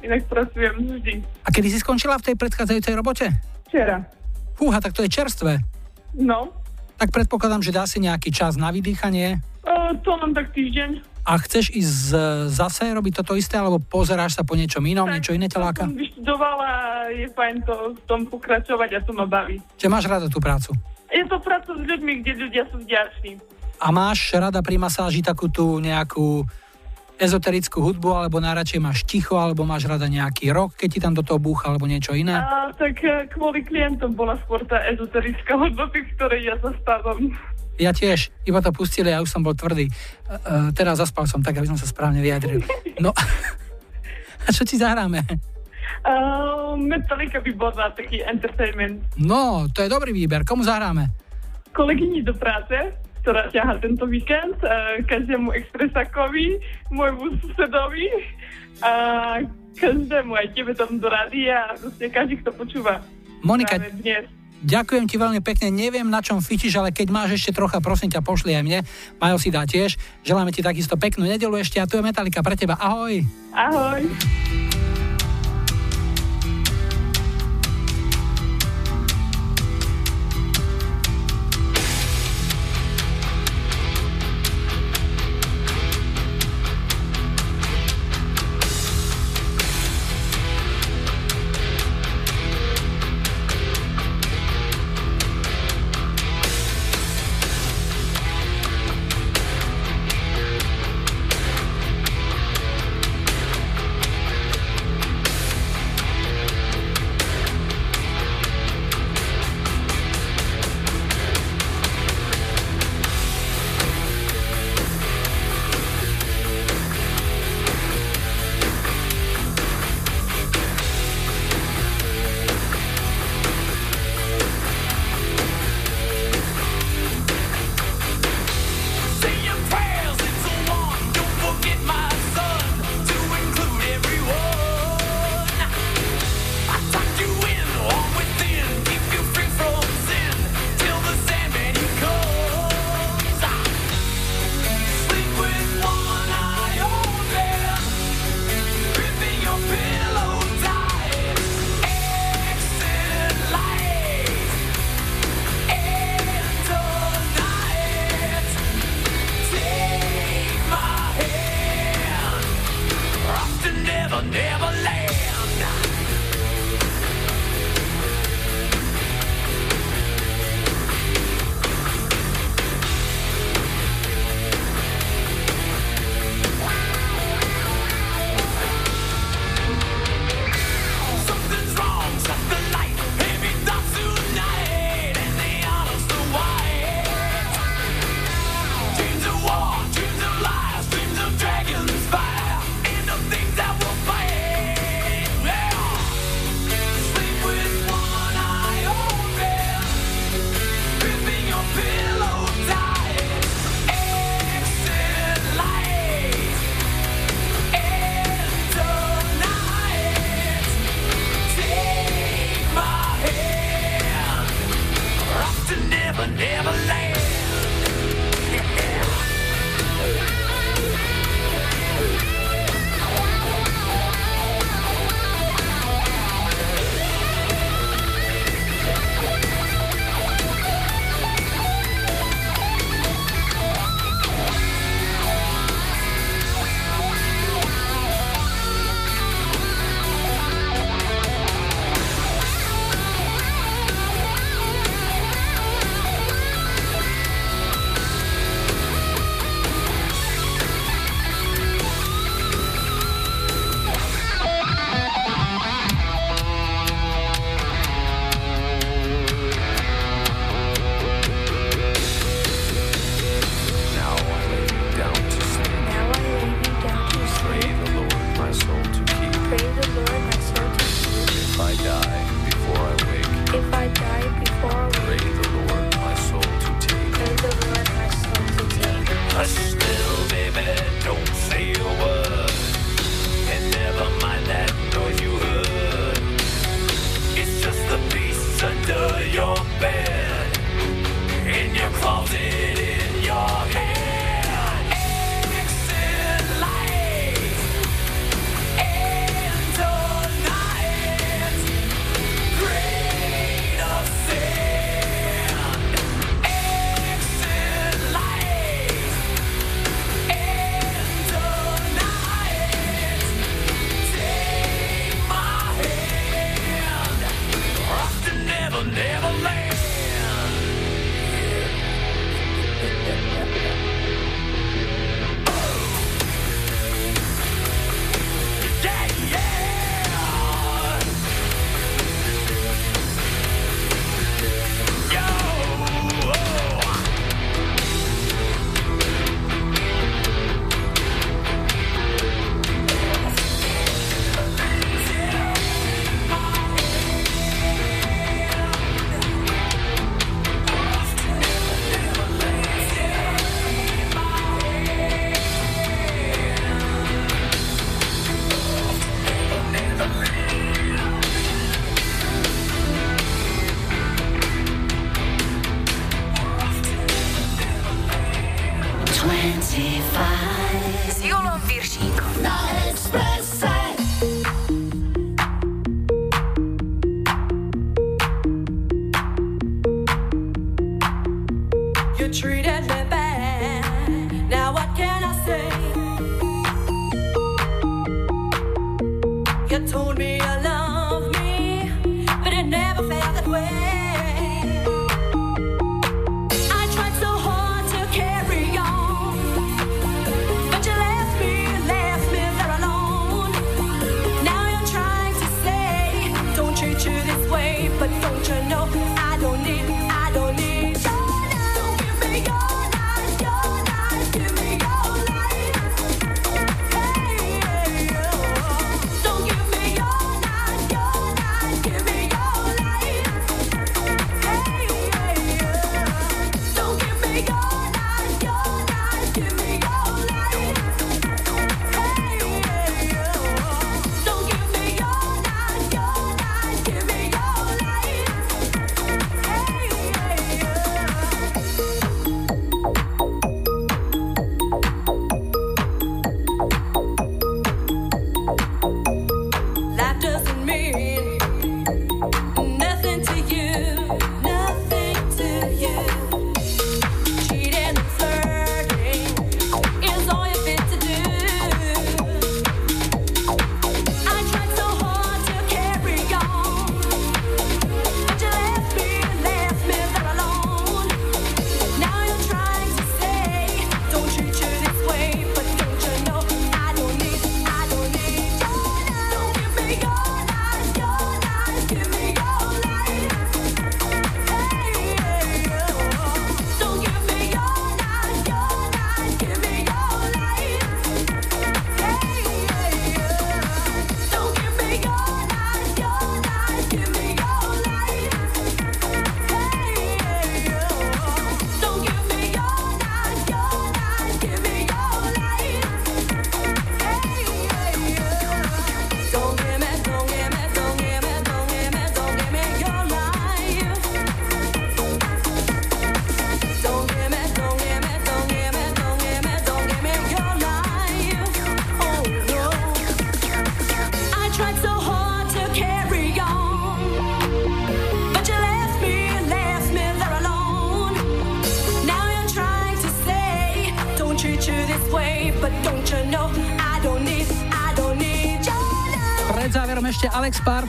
inak pracujem vždy. A kedy si skončila v tej predchádzajúcej robote? Včera. Fúha, tak to je čerstvé. No. Tak predpokladám, že dá si nejaký čas na vydýchanie. Uh, to mám tak týždeň. A chceš ísť z, zase robiť toto isté, alebo pozeráš sa po niečom inom, tak, niečo iné ťa láka? som vyštudovala, je fajn to v tom pokračovať a to ma baví. Čiže máš rada tú prácu? Je to práca s ľuďmi, kde ľudia sú vďační. A máš rada pri masáži takú tú nejakú ezoterickú hudbu, alebo najradšej máš ticho, alebo máš rada nejaký rok, keď ti tam do toho búcha, alebo niečo iné? A, tak e, kvôli klientom bola skôr tá ezoterická hudba, ktorej ja zastávam. Ja tiež, iba to pustili a už som bol tvrdý. Uh, teraz zaspal som tak, aby som sa správne vyjadril. No, a čo ti zahráme? Uh, Metallica výborná, taký entertainment. No, to je dobrý výber. Komu zahráme? Kolegyni do práce, ktorá ťaha tento víkend, uh, každému expresakovi, môjmu susedovi a každému, aj tebe tam do rádia a proste každý, kto počúva. Monika. Ďakujem ti veľmi pekne, neviem na čom fičíš, ale keď máš ešte trocha, prosím ťa, pošli aj mne. Majo si dá tiež. Želáme ti takisto peknú nedelu ešte a tu je Metalika pre teba. Ahoj. Ahoj.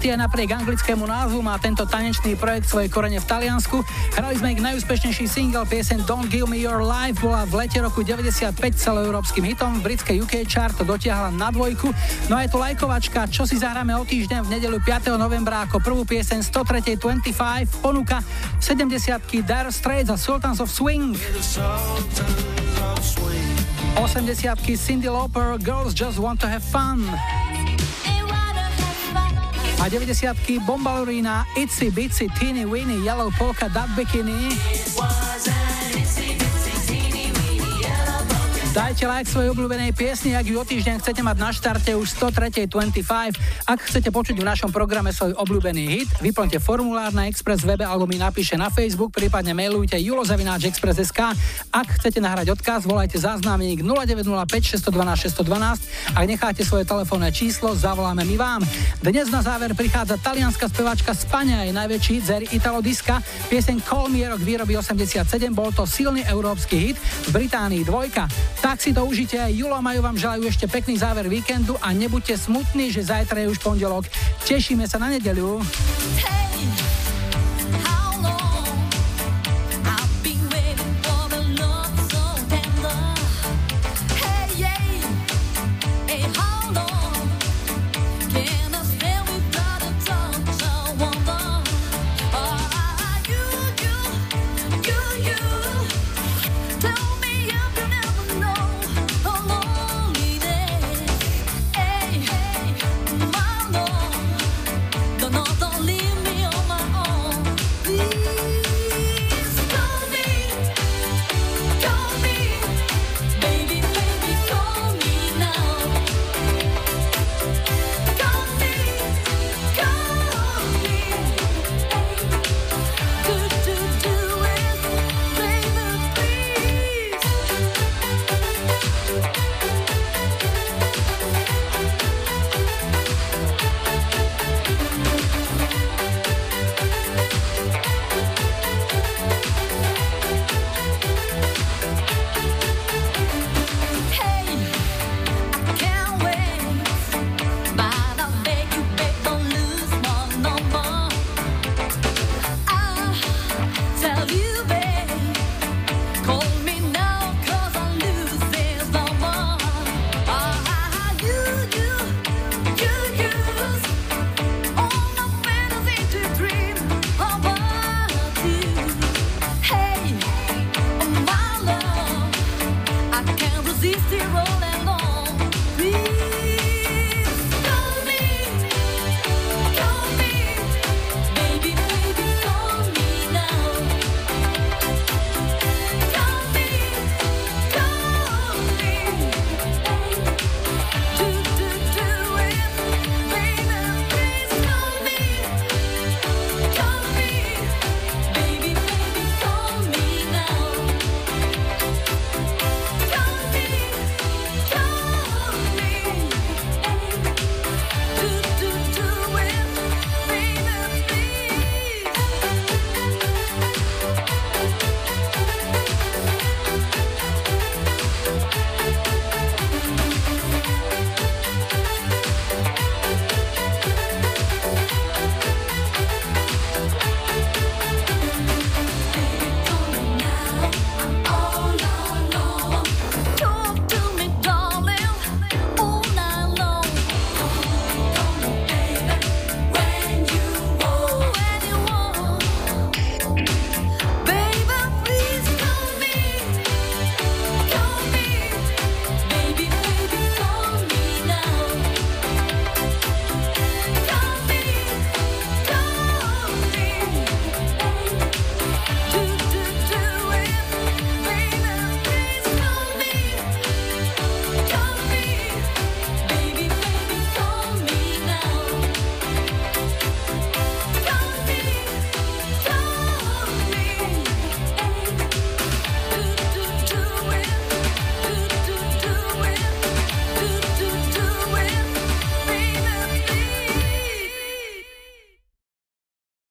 Party aj napriek anglickému názvu má tento tanečný projekt svoje korene v Taliansku. Hrali sme ich najúspešnejší single piesen Don't Give Me Your Life bola v lete roku 95 celoeurópskym hitom. V britskej UK chart dotiahla na dvojku. No a je tu lajkovačka, čo si zahráme o týždeň v nedelu 5. novembra ako prvú piesen 103. 25 ponúka 70 Dire Straits a Sultans of Swing. 80 Cindy Lauper Girls Just Want to Have Fun a 90 Bombalurina, Itsy Bitsy, Teeny Weeny, Yellow Polka, Dub Bikini. Dajte like svojej obľúbenej piesni, ak ju o týždeň chcete mať na štarte už 103.25. Ak chcete počuť v našom programe svoj obľúbený hit, vyplňte formulár na Express webe alebo mi napíše na Facebook, prípadne mailujte julozavináčexpress.sk. Ak chcete nahrať odkaz, volajte záznamník 0905 612 612. Ak necháte svoje telefónne číslo, zavoláme my vám. Dnes na záver prichádza talianská speváčka Spania, jej najväčší hit z Italo Diska. Pieseň Call Me rok výroby 87, bol to silný európsky hit, v Británii dvojka. Tak si to užite. Julo majú vám želajú ešte pekný záver víkendu a nebuďte smutní, že zajtra je už pondelok. Tešíme sa na nedeliu. Hey!